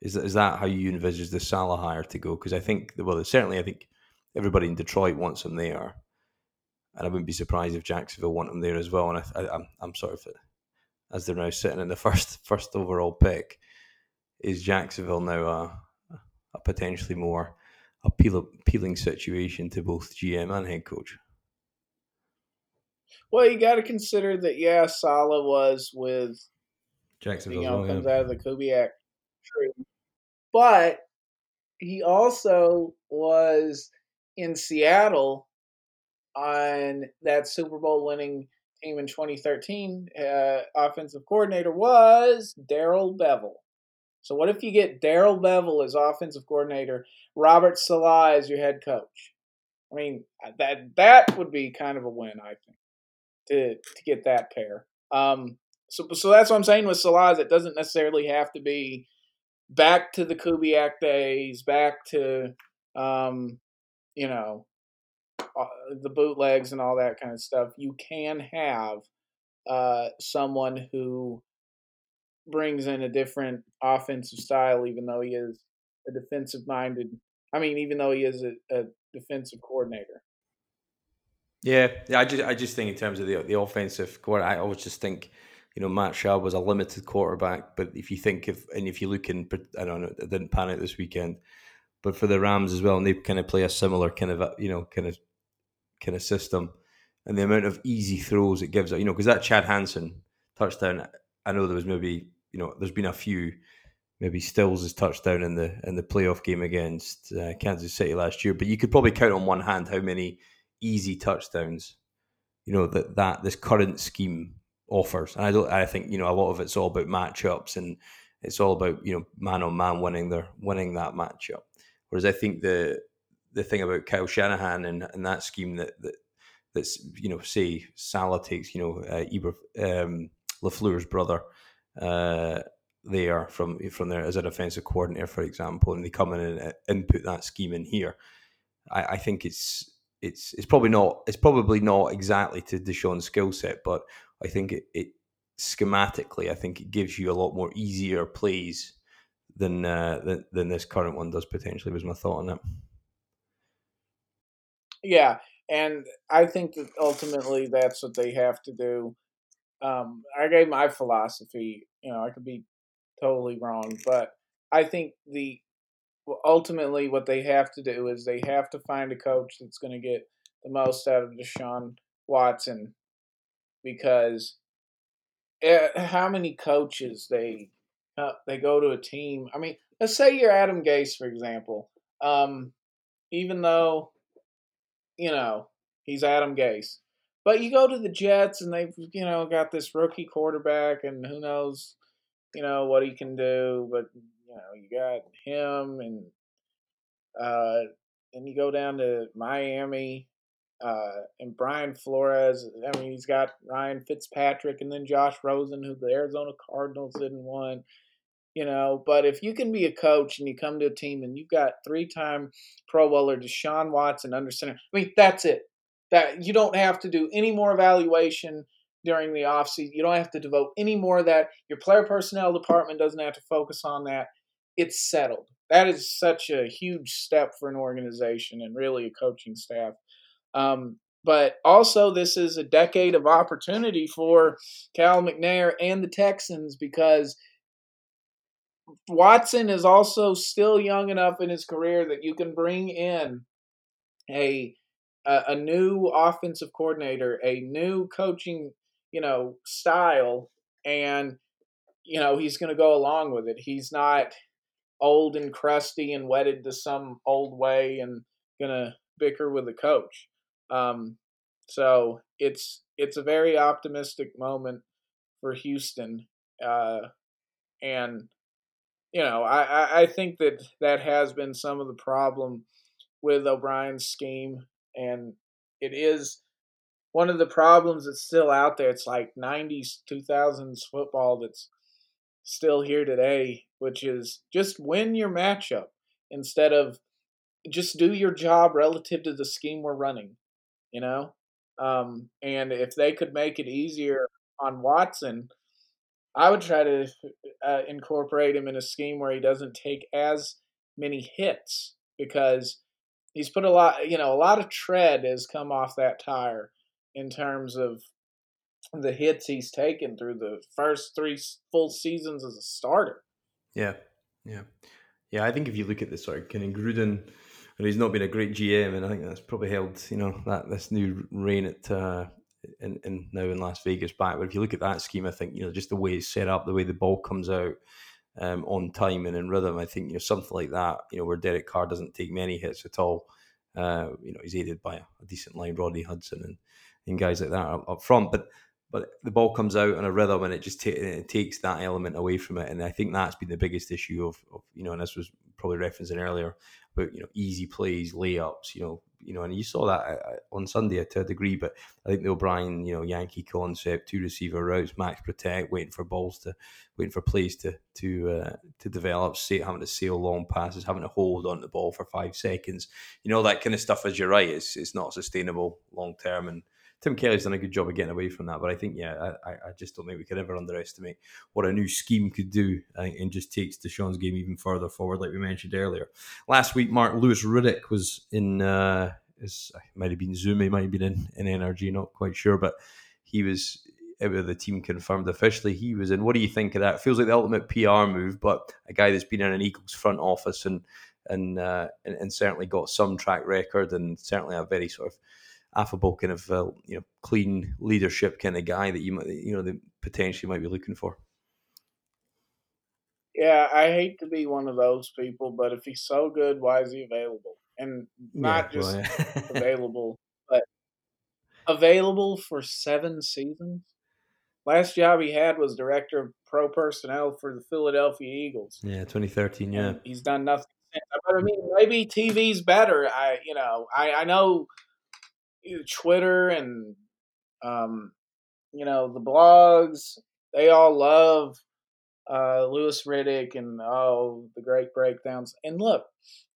Is that, is that how you envisage the Saleh hire to go? Because I think, well, certainly I think everybody in Detroit wants him there, and I wouldn't be surprised if Jacksonville want him there as well. And I, I, I'm I'm sort of as they're now sitting in the first first overall pick, is Jacksonville now a, a potentially more appeal, appealing situation to both GM and head coach? Well, you got to consider that. Yeah, Saleh was with Jacksonville. You know, comes out of the Kubiak tree but he also was in Seattle on that Super Bowl winning team in 2013. Uh, offensive coordinator was Darrell Bevell. So what if you get Darrell Bevell as offensive coordinator, Robert Saleh as your head coach? I mean, that that would be kind of a win, I think, to to get that pair. Um, so so that's what I'm saying with Saleh. It doesn't necessarily have to be back to the Kubiak days, back to um, you know uh, the bootlegs and all that kind of stuff. You can have uh, someone who brings in a different offensive style, even though he is a defensive minded. I mean, even though he is a, a defensive coordinator. Yeah, yeah. I just, I just think in terms of the the offensive core, I always just think you know, Matt Schaub was a limited quarterback, but if you think of, and if you look in, I don't know, it didn't pan out this weekend, but for the Rams as well, and they kind of play a similar kind of, you know, kind of, kind of system, and the amount of easy throws it gives, you know, because that Chad Hansen touchdown, I know there was maybe, you know, there's been a few, maybe Stills' touchdown in the in the playoff game against uh, Kansas City last year, but you could probably count on one hand how many easy touchdowns, you know, that that this current scheme offers. And I don't. I think you know a lot of it's all about matchups, and it's all about you know man on man winning their winning that matchup. Whereas I think the the thing about Kyle Shanahan and, and that scheme that, that that's you know say Saleh takes you know uh, Eber, um, Lafleur's brother uh, there from from there as a defensive coordinator, for example, and they come in and input that scheme in here. I, I think it's it's it's probably not it's probably not exactly to Deshaun's skill set, but I think it, it schematically, I think it gives you a lot more easier plays than uh, than, than this current one does potentially. Was my thought on that. Yeah, and I think that ultimately that's what they have to do. Um, I gave my philosophy. You know, I could be totally wrong, but I think the ultimately what they have to do is they have to find a coach that's going to get the most out of Deshaun Watson because eh, how many coaches they uh, they go to a team. I mean, let's say you're Adam Gase, for example. Um, even though you know he's Adam Gase, but you go to the Jets and they've you know got this rookie quarterback, and who knows you know what he can do. But you know you got him, and uh, and you go down to Miami uh, and Brian Flores. I mean, he's got Ryan Fitzpatrick and then Josh Rosen, who the Arizona Cardinals didn't want. You know, but if you can be a coach and you come to a team and you've got three-time Pro Bowler Deshaun Watson under center, I mean, that's it. That you don't have to do any more evaluation during the offseason. You don't have to devote any more of that. Your player personnel department doesn't have to focus on that. It's settled. That is such a huge step for an organization and really a coaching staff. Um, but also, this is a decade of opportunity for Cal McNair and the Texans because Watson is also still young enough in his career that you can bring in a a, a new offensive coordinator, a new coaching, you know, style, and you know he's going to go along with it. He's not old and crusty and wedded to some old way and going to bicker with the coach. Um, so it's it's a very optimistic moment for Houston, uh, and you know I, I think that that has been some of the problem with O'Brien's scheme, and it is one of the problems that's still out there. It's like '90s, 2000s football that's still here today, which is just win your matchup instead of just do your job relative to the scheme we're running you know? Um, and if they could make it easier on Watson, I would try to uh, incorporate him in a scheme where he doesn't take as many hits because he's put a lot, you know, a lot of tread has come off that tire in terms of the hits he's taken through the first three full seasons as a starter. Yeah, yeah, yeah. I think if you look at this of kind of Gruden he's not been a great GM, and I think that's probably held you know that this new reign at uh, in, in now in Las Vegas back. But if you look at that scheme, I think you know just the way it's set up, the way the ball comes out um, on time and in rhythm. I think you know something like that. You know where Derek Carr doesn't take many hits at all. Uh, you know he's aided by a, decent line, Rodney Hudson, and, and guys like that up, up front. But but the ball comes out on a rhythm and it just t- it takes that element away from it and i think that's been the biggest issue of, of you know and this was probably referencing earlier about you know easy plays, layups, you know, you know, and you saw that uh, uh, on Sunday to a degree. But I think the O'Brien, you know, Yankee concept, two receiver routes, max protect, waiting for balls to, waiting for plays to to uh, to develop, say, having to sail long passes, having to hold on the ball for five seconds, you know, that kind of stuff. As you're right, it's it's not sustainable long term and Tim Kelly's done a good job of getting away from that. But I think, yeah, I, I just don't think we could ever underestimate what a new scheme could do and just takes Deshaun's game even further forward, like we mentioned earlier. Last week, Mark Louis Riddick was in, uh, his, might have been Zoom, he might have been in, in NRG, not quite sure, but he was the team confirmed officially he was in. What do you think of that? Feels like the ultimate PR move, but a guy that's been in an Eagles front office and and, uh, and, and certainly got some track record and certainly a very sort of affable kind of uh, you know clean leadership kind of guy that you might you know that potentially might be looking for. Yeah, I hate to be one of those people, but if he's so good, why is he available? And not yeah, just well, yeah. available, but available for seven seasons. Last job he had was director of pro personnel for the Philadelphia Eagles. Yeah, 2013. Yeah, and he's done nothing since. But I mean, maybe TV's better. I, you know, I, I know Twitter and um, you know the blogs. They all love uh, Louis Riddick and oh the great breakdowns. And look,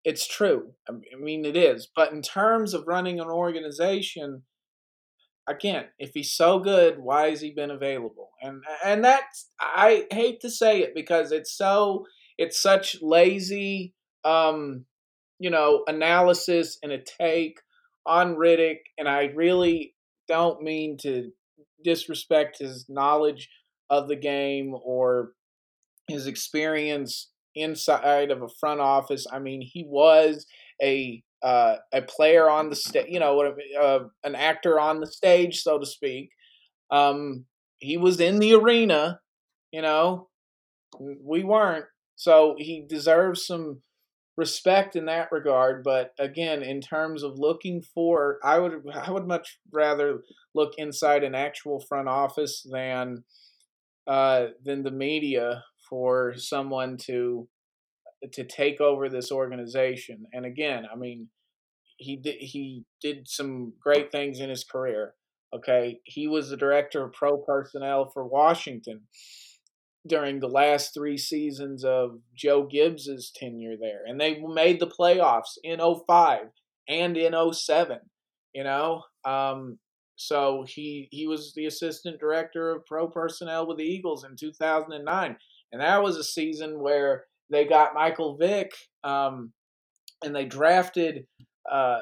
it's true. I mean it is. But in terms of running an organization, again, if he's so good, why has he been available? And and that's I hate to say it because it's so it's such lazy um, you know analysis and a take on Riddick, and I really don't mean to disrespect his knowledge of the game or his experience inside of a front office. I mean, he was a uh, a player on the stage, you know, uh, an actor on the stage, so to speak. Um, he was in the arena, you know. We weren't, so he deserves some respect in that regard but again in terms of looking for i would i would much rather look inside an actual front office than uh than the media for someone to to take over this organization and again i mean he did he did some great things in his career. Okay, he was the director of pro personnel for Washington during the last three seasons of Joe Gibbs's tenure there, and they made the playoffs in 05 and in 07, You know, um, so he he was the assistant director of pro personnel with the Eagles in 2009, and that was a season where they got Michael Vick, um, and they drafted uh,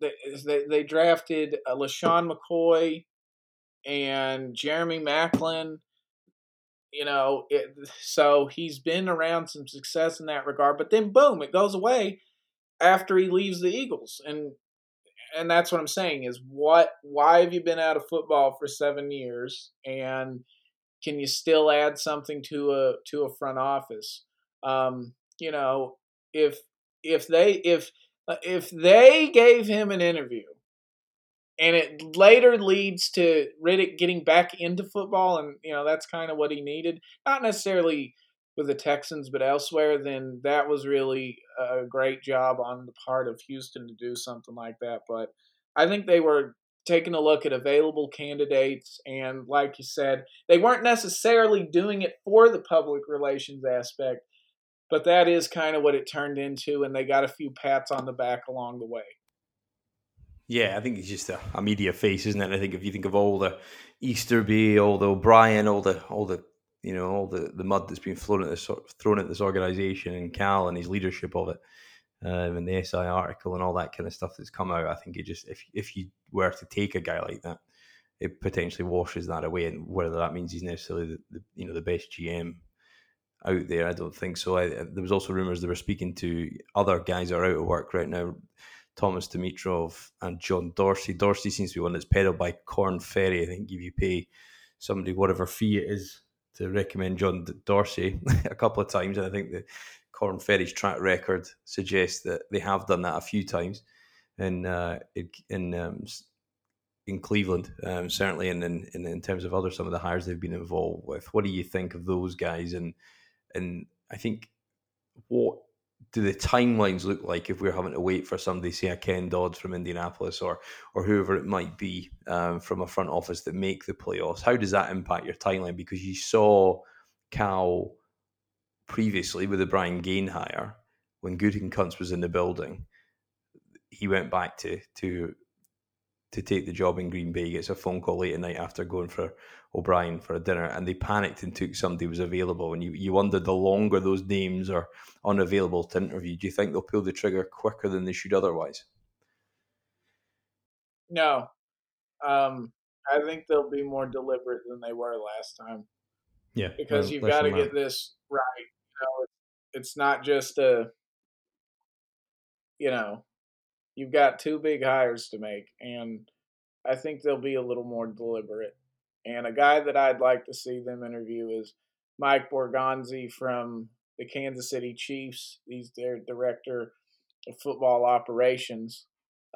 they, they, they drafted uh, LeSean McCoy and Jeremy Maclin. You know, it, so he's been around some success in that regard, but then boom, it goes away after he leaves the Eagles, and and that's what I'm saying is what why have you been out of football for seven years, and can you still add something to a to a front office? Um, you know, if if they if uh, if they gave him an interview and it later leads to Riddick getting back into football, and you know that's kind of what he needed. Not necessarily with the Texans, but elsewhere. Then that was really a great job on the part of Houston to do something like that. But I think they were taking a look at available candidates, and like you said, they weren't necessarily doing it for the public relations aspect but that is kind of what it turned into, and they got a few pats on the back along the way. Yeah, I think he's just a, a media face, isn't it? I think if you think of all the Easterby, all the O'Brien, all the all the you know all the, the mud that's been thrown at this thrown at this organization and Cal and his leadership of it, um, and the SI article and all that kind of stuff that's come out, I think it just if if you were to take a guy like that, it potentially washes that away, and whether that means he's necessarily the, the you know the best GM out there. I don't think so. I, there was also rumours they were speaking to other guys that are out of work right now, Thomas Dimitroff and John Dorsey. Dorsey seems to be one that's peddled by Korn Ferry. I think if you pay somebody whatever fee it is to recommend John Dorsey a couple of times, and I think the Korn Ferry's track record suggests that they have done that a few times in uh, in um, in Cleveland, um, certainly, and in, in, in terms of other some of the hires they've been involved with. What do you think of those guys and and I think what do the timelines look like if we're having to wait for somebody, say a Ken Dodds from Indianapolis or or whoever it might be um, from a front office that make the playoffs? How does that impact your timeline? Because you saw Cal previously with the Brian Gaine hire when Gutekunst was in the building. He went back to to to take the job in Green Bay. Gets a phone call late at night after going for O'Brien for a dinner, and they panicked and took somebody who was available. And you, you wonder the longer those names are unavailable to interview, do you think they'll pull the trigger quicker than they should otherwise? No, um, I think they'll be more deliberate than they were last time. Yeah, because you've got to get this right. You know, it's not just a, you know, you've got two big hires to make, and I think they'll be a little more deliberate. And a guy that I'd like to see them interview is Mike Borgonzi from the Kansas City Chiefs. He's their director of football operations.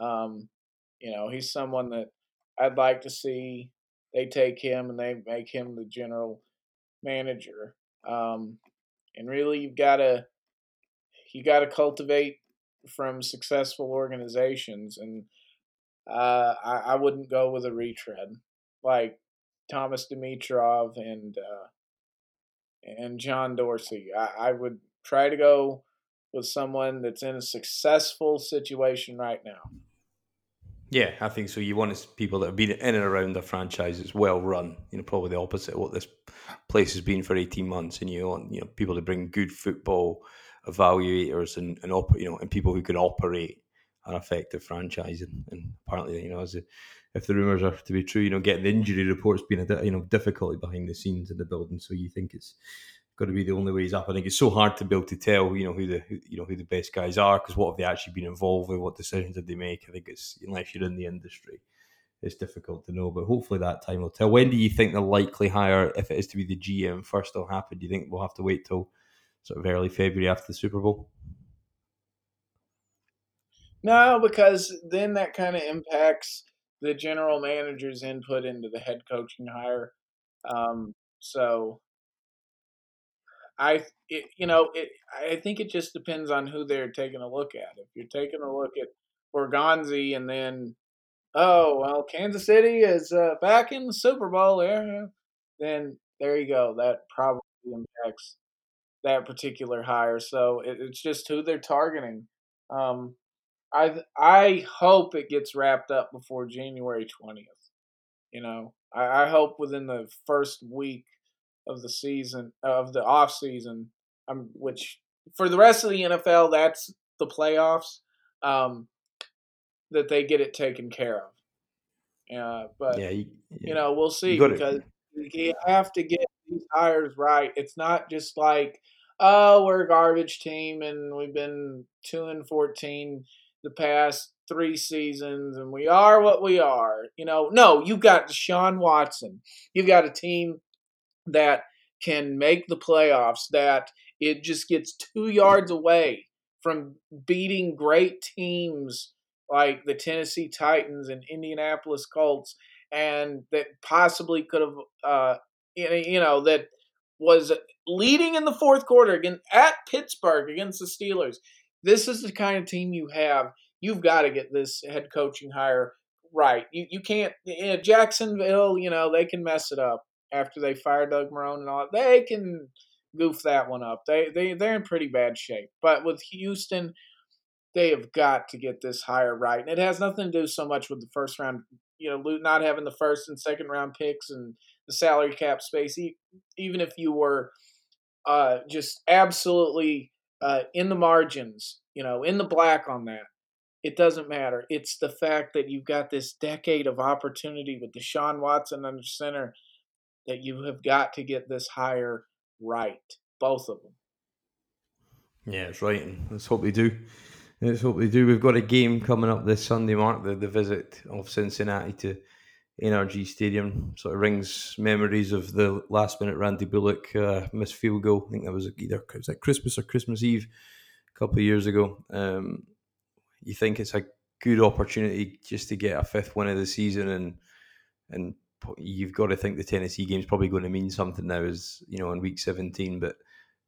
Um, you know, he's someone that I'd like to see they take him and they make him the general manager. Um, and really, you've got to you got to cultivate from successful organizations, and uh, I, I, wouldn't go with a retread like Thomas Dimitroff and uh, and John Dorsey. I, I would try to go with someone that's in a successful situation right now. Yeah, I think so. You want people that have been in and around the franchise that's well run. You know, probably the opposite of what this place has been for eighteen months, and you want you know people to bring good football evaluators and, and op, you know and people who can operate an effective franchise. And, and apparently you know as a, if the rumors are to be true you know getting the injury reports being a you know difficulty behind the scenes in the building. So you think it's got to be the only ways up I think it's so hard to be able to tell you know who the who, you know who the best guys are because what have they actually been involved with? What decisions did they make? I think it's unless you're in the industry it's difficult to know but hopefully that time will tell. When do you think the likely hire if it is to be the GM first will happen? Do you think we'll have to wait till sort of early February after the Super Bowl? No, because then that kind of impacts the general manager's input into the head coaching hire. Um, so I, it, you know, it, I think it just depends on who they're taking a look at. If you're taking a look at Borgonzi, and then oh well, Kansas City is uh, back in the Super Bowl. Yeah, then there you go. That probably impacts that particular hire. So it, it's just who they're targeting. Um, I I hope it gets wrapped up before January twentieth. You know, I, I, hope within the first week of the season of the off season, um, which for the rest of the NFL, that's the playoffs. Um, that they get it taken care of. Uh, but yeah, you, yeah. you know, we'll see because you have to get these hires right. It's not just like, oh, we're a garbage team and we've been two and fourteen the past three seasons and we are what we are. You know, no, you've got Deshaun Watson. You've got a team that can make the playoffs, that it just gets two yards away from beating great teams like the Tennessee Titans and Indianapolis Colts, and that possibly could have, uh, you know, that was leading in the fourth quarter again at Pittsburgh against the Steelers. This is the kind of team you have. You've got to get this head coaching hire right. You you can't. You know, Jacksonville, you know, they can mess it up after they fire Doug Marrone and all. They can goof that one up. They they they're in pretty bad shape. But with Houston, they have got to get this hire right. And it has nothing to do so much with the first round, you know, not having the first and second round picks and the salary cap space. Even if you were uh, just absolutely uh, in the margins, you know, in the black on that, it doesn't matter. It's the fact that you've got this decade of opportunity with Deshaun Watson under center that you have got to get this hire right, both of them. Yeah, it's right, and let's hope they do. Let's hope they do. We've got a game coming up this Sunday, Mark. The, the visit of Cincinnati to NRG Stadium sort of rings memories of the last minute Randy Bullock uh, missed field goal. I think that was either was that Christmas or Christmas Eve a couple of years ago. Um, you think it's a good opportunity just to get a fifth win of the season, and and you've got to think the Tennessee game is probably going to mean something now, as you know, in week seventeen, but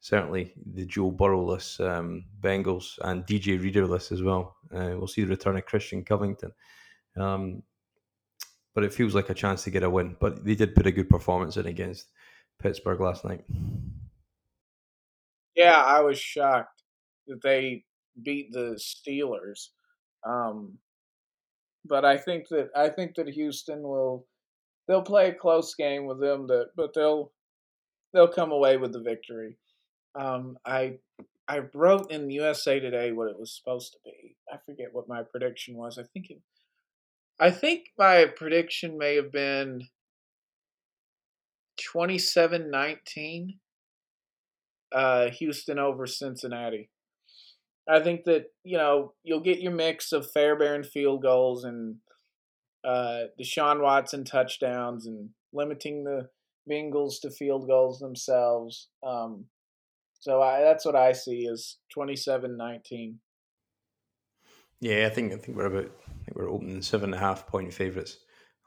certainly the Joe Burrowless um, Bengals and DJ Readerless as well. Uh, we'll see the return of Christian Covington. Um, but it feels like a chance to get a win. But they did put a good performance in against Pittsburgh last night. Yeah, I was shocked that they beat the Steelers. Um, but I think that I think that Houston will they'll play a close game with them, that but they'll they'll come away with the victory. Um, I I wrote in USA Today what it was supposed to be. I forget what my prediction was. I think it, I think my prediction may have been 27-19 uh, Houston over Cincinnati. I think that, you know, you'll get your mix of Fairbairn field goals and uh, Deshaun Watson touchdowns and limiting the Bengals to field goals themselves. Um, so I, that's what I see is 27-19. Yeah, I think I think we're about I think we're opening seven and a half point favourites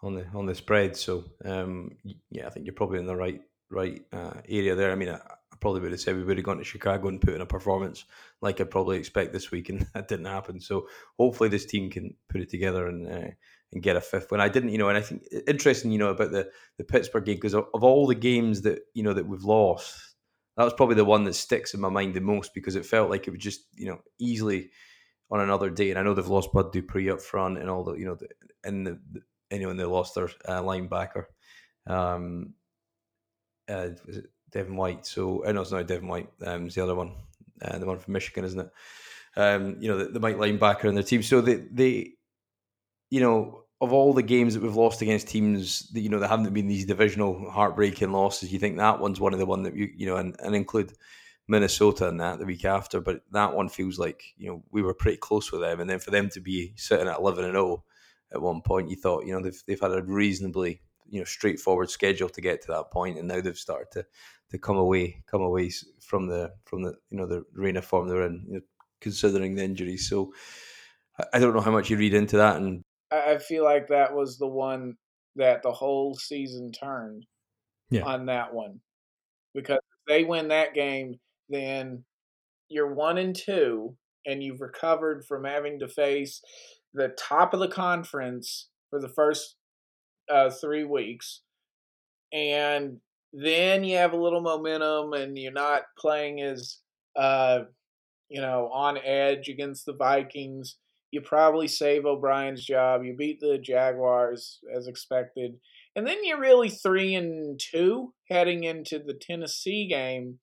on the on the spread. So um, yeah, I think you're probably in the right right uh, area there. I mean, I, I, probably would have said we would have gone to Chicago and put in a performance like I'd probably expect this week, and that didn't happen. So hopefully this team can put it together and uh, and get a fifth win. I didn't, you know, and I think interesting, you know, about the the Pittsburgh game because of, of all the games that you know that we've lost that was probably the one that sticks in my mind the most because it felt like it was just you know easily on another day. And I know they've lost Bud Dupree up front and all the you know the, and the, the anyone they lost their uh, linebacker. Um, uh, Devin White? So I uh, know it's not Devin White. Um, it's the other one, uh, the one from Michigan, isn't it? Um, you know the, the Mike linebacker in their team. So they they, you know, of all the games that we've lost against teams that you know that haven't been these divisional heartbreaking losses, you think that one's one of the one that you you know and, and include Minnesota and that the week after, but that one feels like you know we were pretty close with them, and then for them to be sitting at eleven and zero at one point, you thought you know they've they've had a reasonably you know straightforward schedule to get to that point, and now they've started to to come away come away from the from the you know the reign of form they're in, you know, considering the injuries. So I don't know how much you read into that, and I feel like that was the one that the whole season turned yeah. on that one. Because if they win that game, then you're one and two, and you've recovered from having to face the top of the conference for the first uh, three weeks, and then you have a little momentum, and you're not playing as uh, you know on edge against the Vikings. You probably save O'Brien's job. You beat the Jaguars as expected, and then you're really three and two heading into the Tennessee game,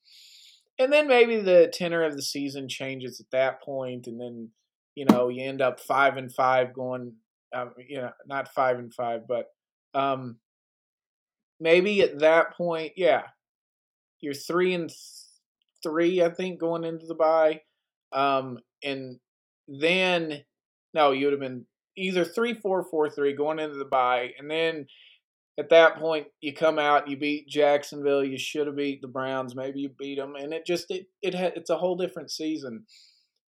and then maybe the tenor of the season changes at that point, and then you know you end up five and five going, um, you know, not five and five, but um, maybe at that point, yeah, you're three and three, I think, going into the bye, um, and then no, you would have been either three four four three going into the bye, and then at that point you come out, you beat Jacksonville, you should have beat the Browns, maybe you beat them, and it just it it ha- it's a whole different season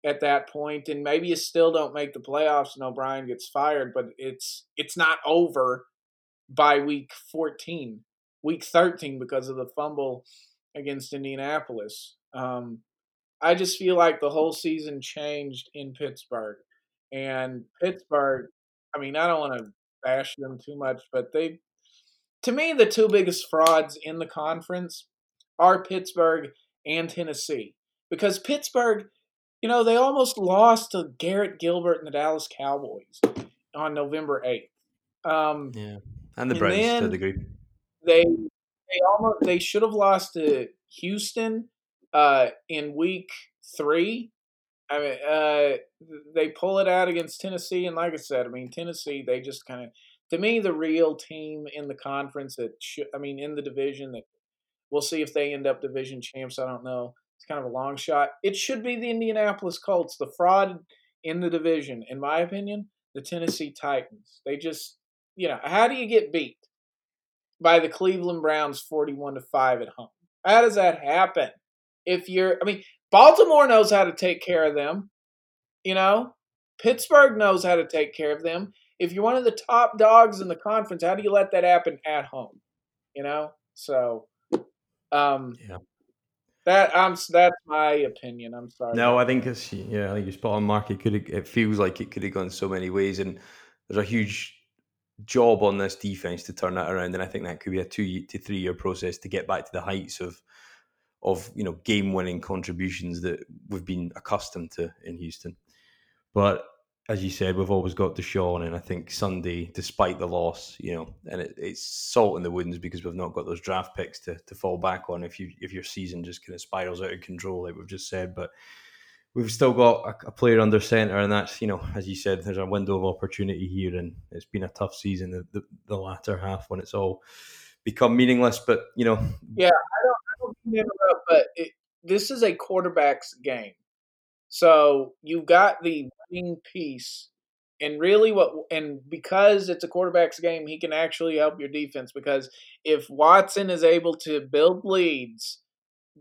at that point, and maybe you still don't make the playoffs and O'Brien gets fired, but it's it's not over by week 14, week 13 because of the fumble against Indianapolis. Um, I just feel like the whole season changed in Pittsburgh. And Pittsburgh, I mean, I don't want to bash them too much, but they, to me, the two biggest frauds in the conference are Pittsburgh and Tennessee. Because Pittsburgh, you know, they almost lost to Garrett Gilbert and the Dallas Cowboys on November 8th. Um, yeah and the Browns to a degree. They they almost they should have lost to Houston uh, in week three. I mean, uh, they pull it out against Tennessee, and like I said, I mean Tennessee. They just kind of, to me, the real team in the conference that should, I mean, in the division that we'll see if they end up division champs. I don't know. It's kind of a long shot. It should be the Indianapolis Colts, the fraud in the division, in my opinion. The Tennessee Titans. They just you know, how do you get beat by the Cleveland Browns 41 to 5 at home? How does that happen? If you're I mean, Baltimore knows how to take care of them. You know, Pittsburgh knows how to take care of them. If you're one of the top dogs in the conference, how do you let that happen at home? You know? So um yeah. That I'm that's my opinion. I'm sorry. No, I think it's yeah, I think you're spot on, Mark. It could it feels like it could have gone so many ways, and there's a huge job on this defense to turn that around, and I think that could be a two to three year process to get back to the heights of of you know game winning contributions that we've been accustomed to in Houston. But as you said, we've always got Deshaun, and I think Sunday, despite the loss, you know, and it, it's salt in the wounds because we've not got those draft picks to, to fall back on if you if your season just kind of spirals out of control, like we've just said. But we've still got a, a, player under center, and that's you know, as you said, there's a window of opportunity here, and it's been a tough season, the, the, the latter half when it's all become meaningless. But you know, yeah, I don't, I don't interrupt, but it, this is a quarterback's game, so you've got the winning piece. And really, what and because it's a quarterback's game, he can actually help your defense. Because if Watson is able to build leads,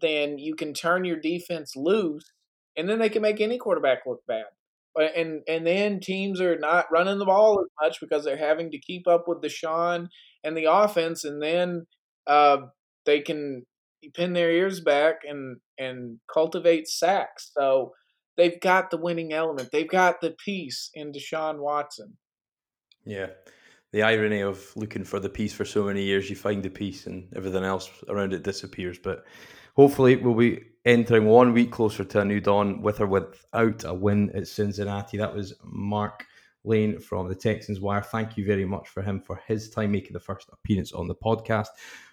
then you can turn your defense loose and then they can make any quarterback look bad. And and then teams are not running the ball as much because they're having to keep up with Deshaun and the offense, and then uh, they can pin their ears back and and cultivate sacks. So they've got the winning element. They've got the piece in Deshaun Watson. Yeah. The irony of looking for the piece for so many years, you find the piece and everything else around it disappears. But hopefully, we'll be entering one week closer to a new dawn with or without a win at Cincinnati. That was Mark Lane from the Texans Wire. Thank you very much for him for his time making the first appearance on the podcast.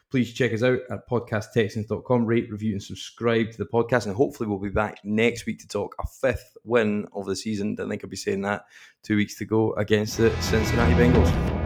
Please check us out at podcasttexans.com, rate, review, and subscribe to the podcast. And hopefully, we'll be back next week to talk a fifth win of the season. Don't think I'll be saying that two weeks to go against the Cincinnati Bengals.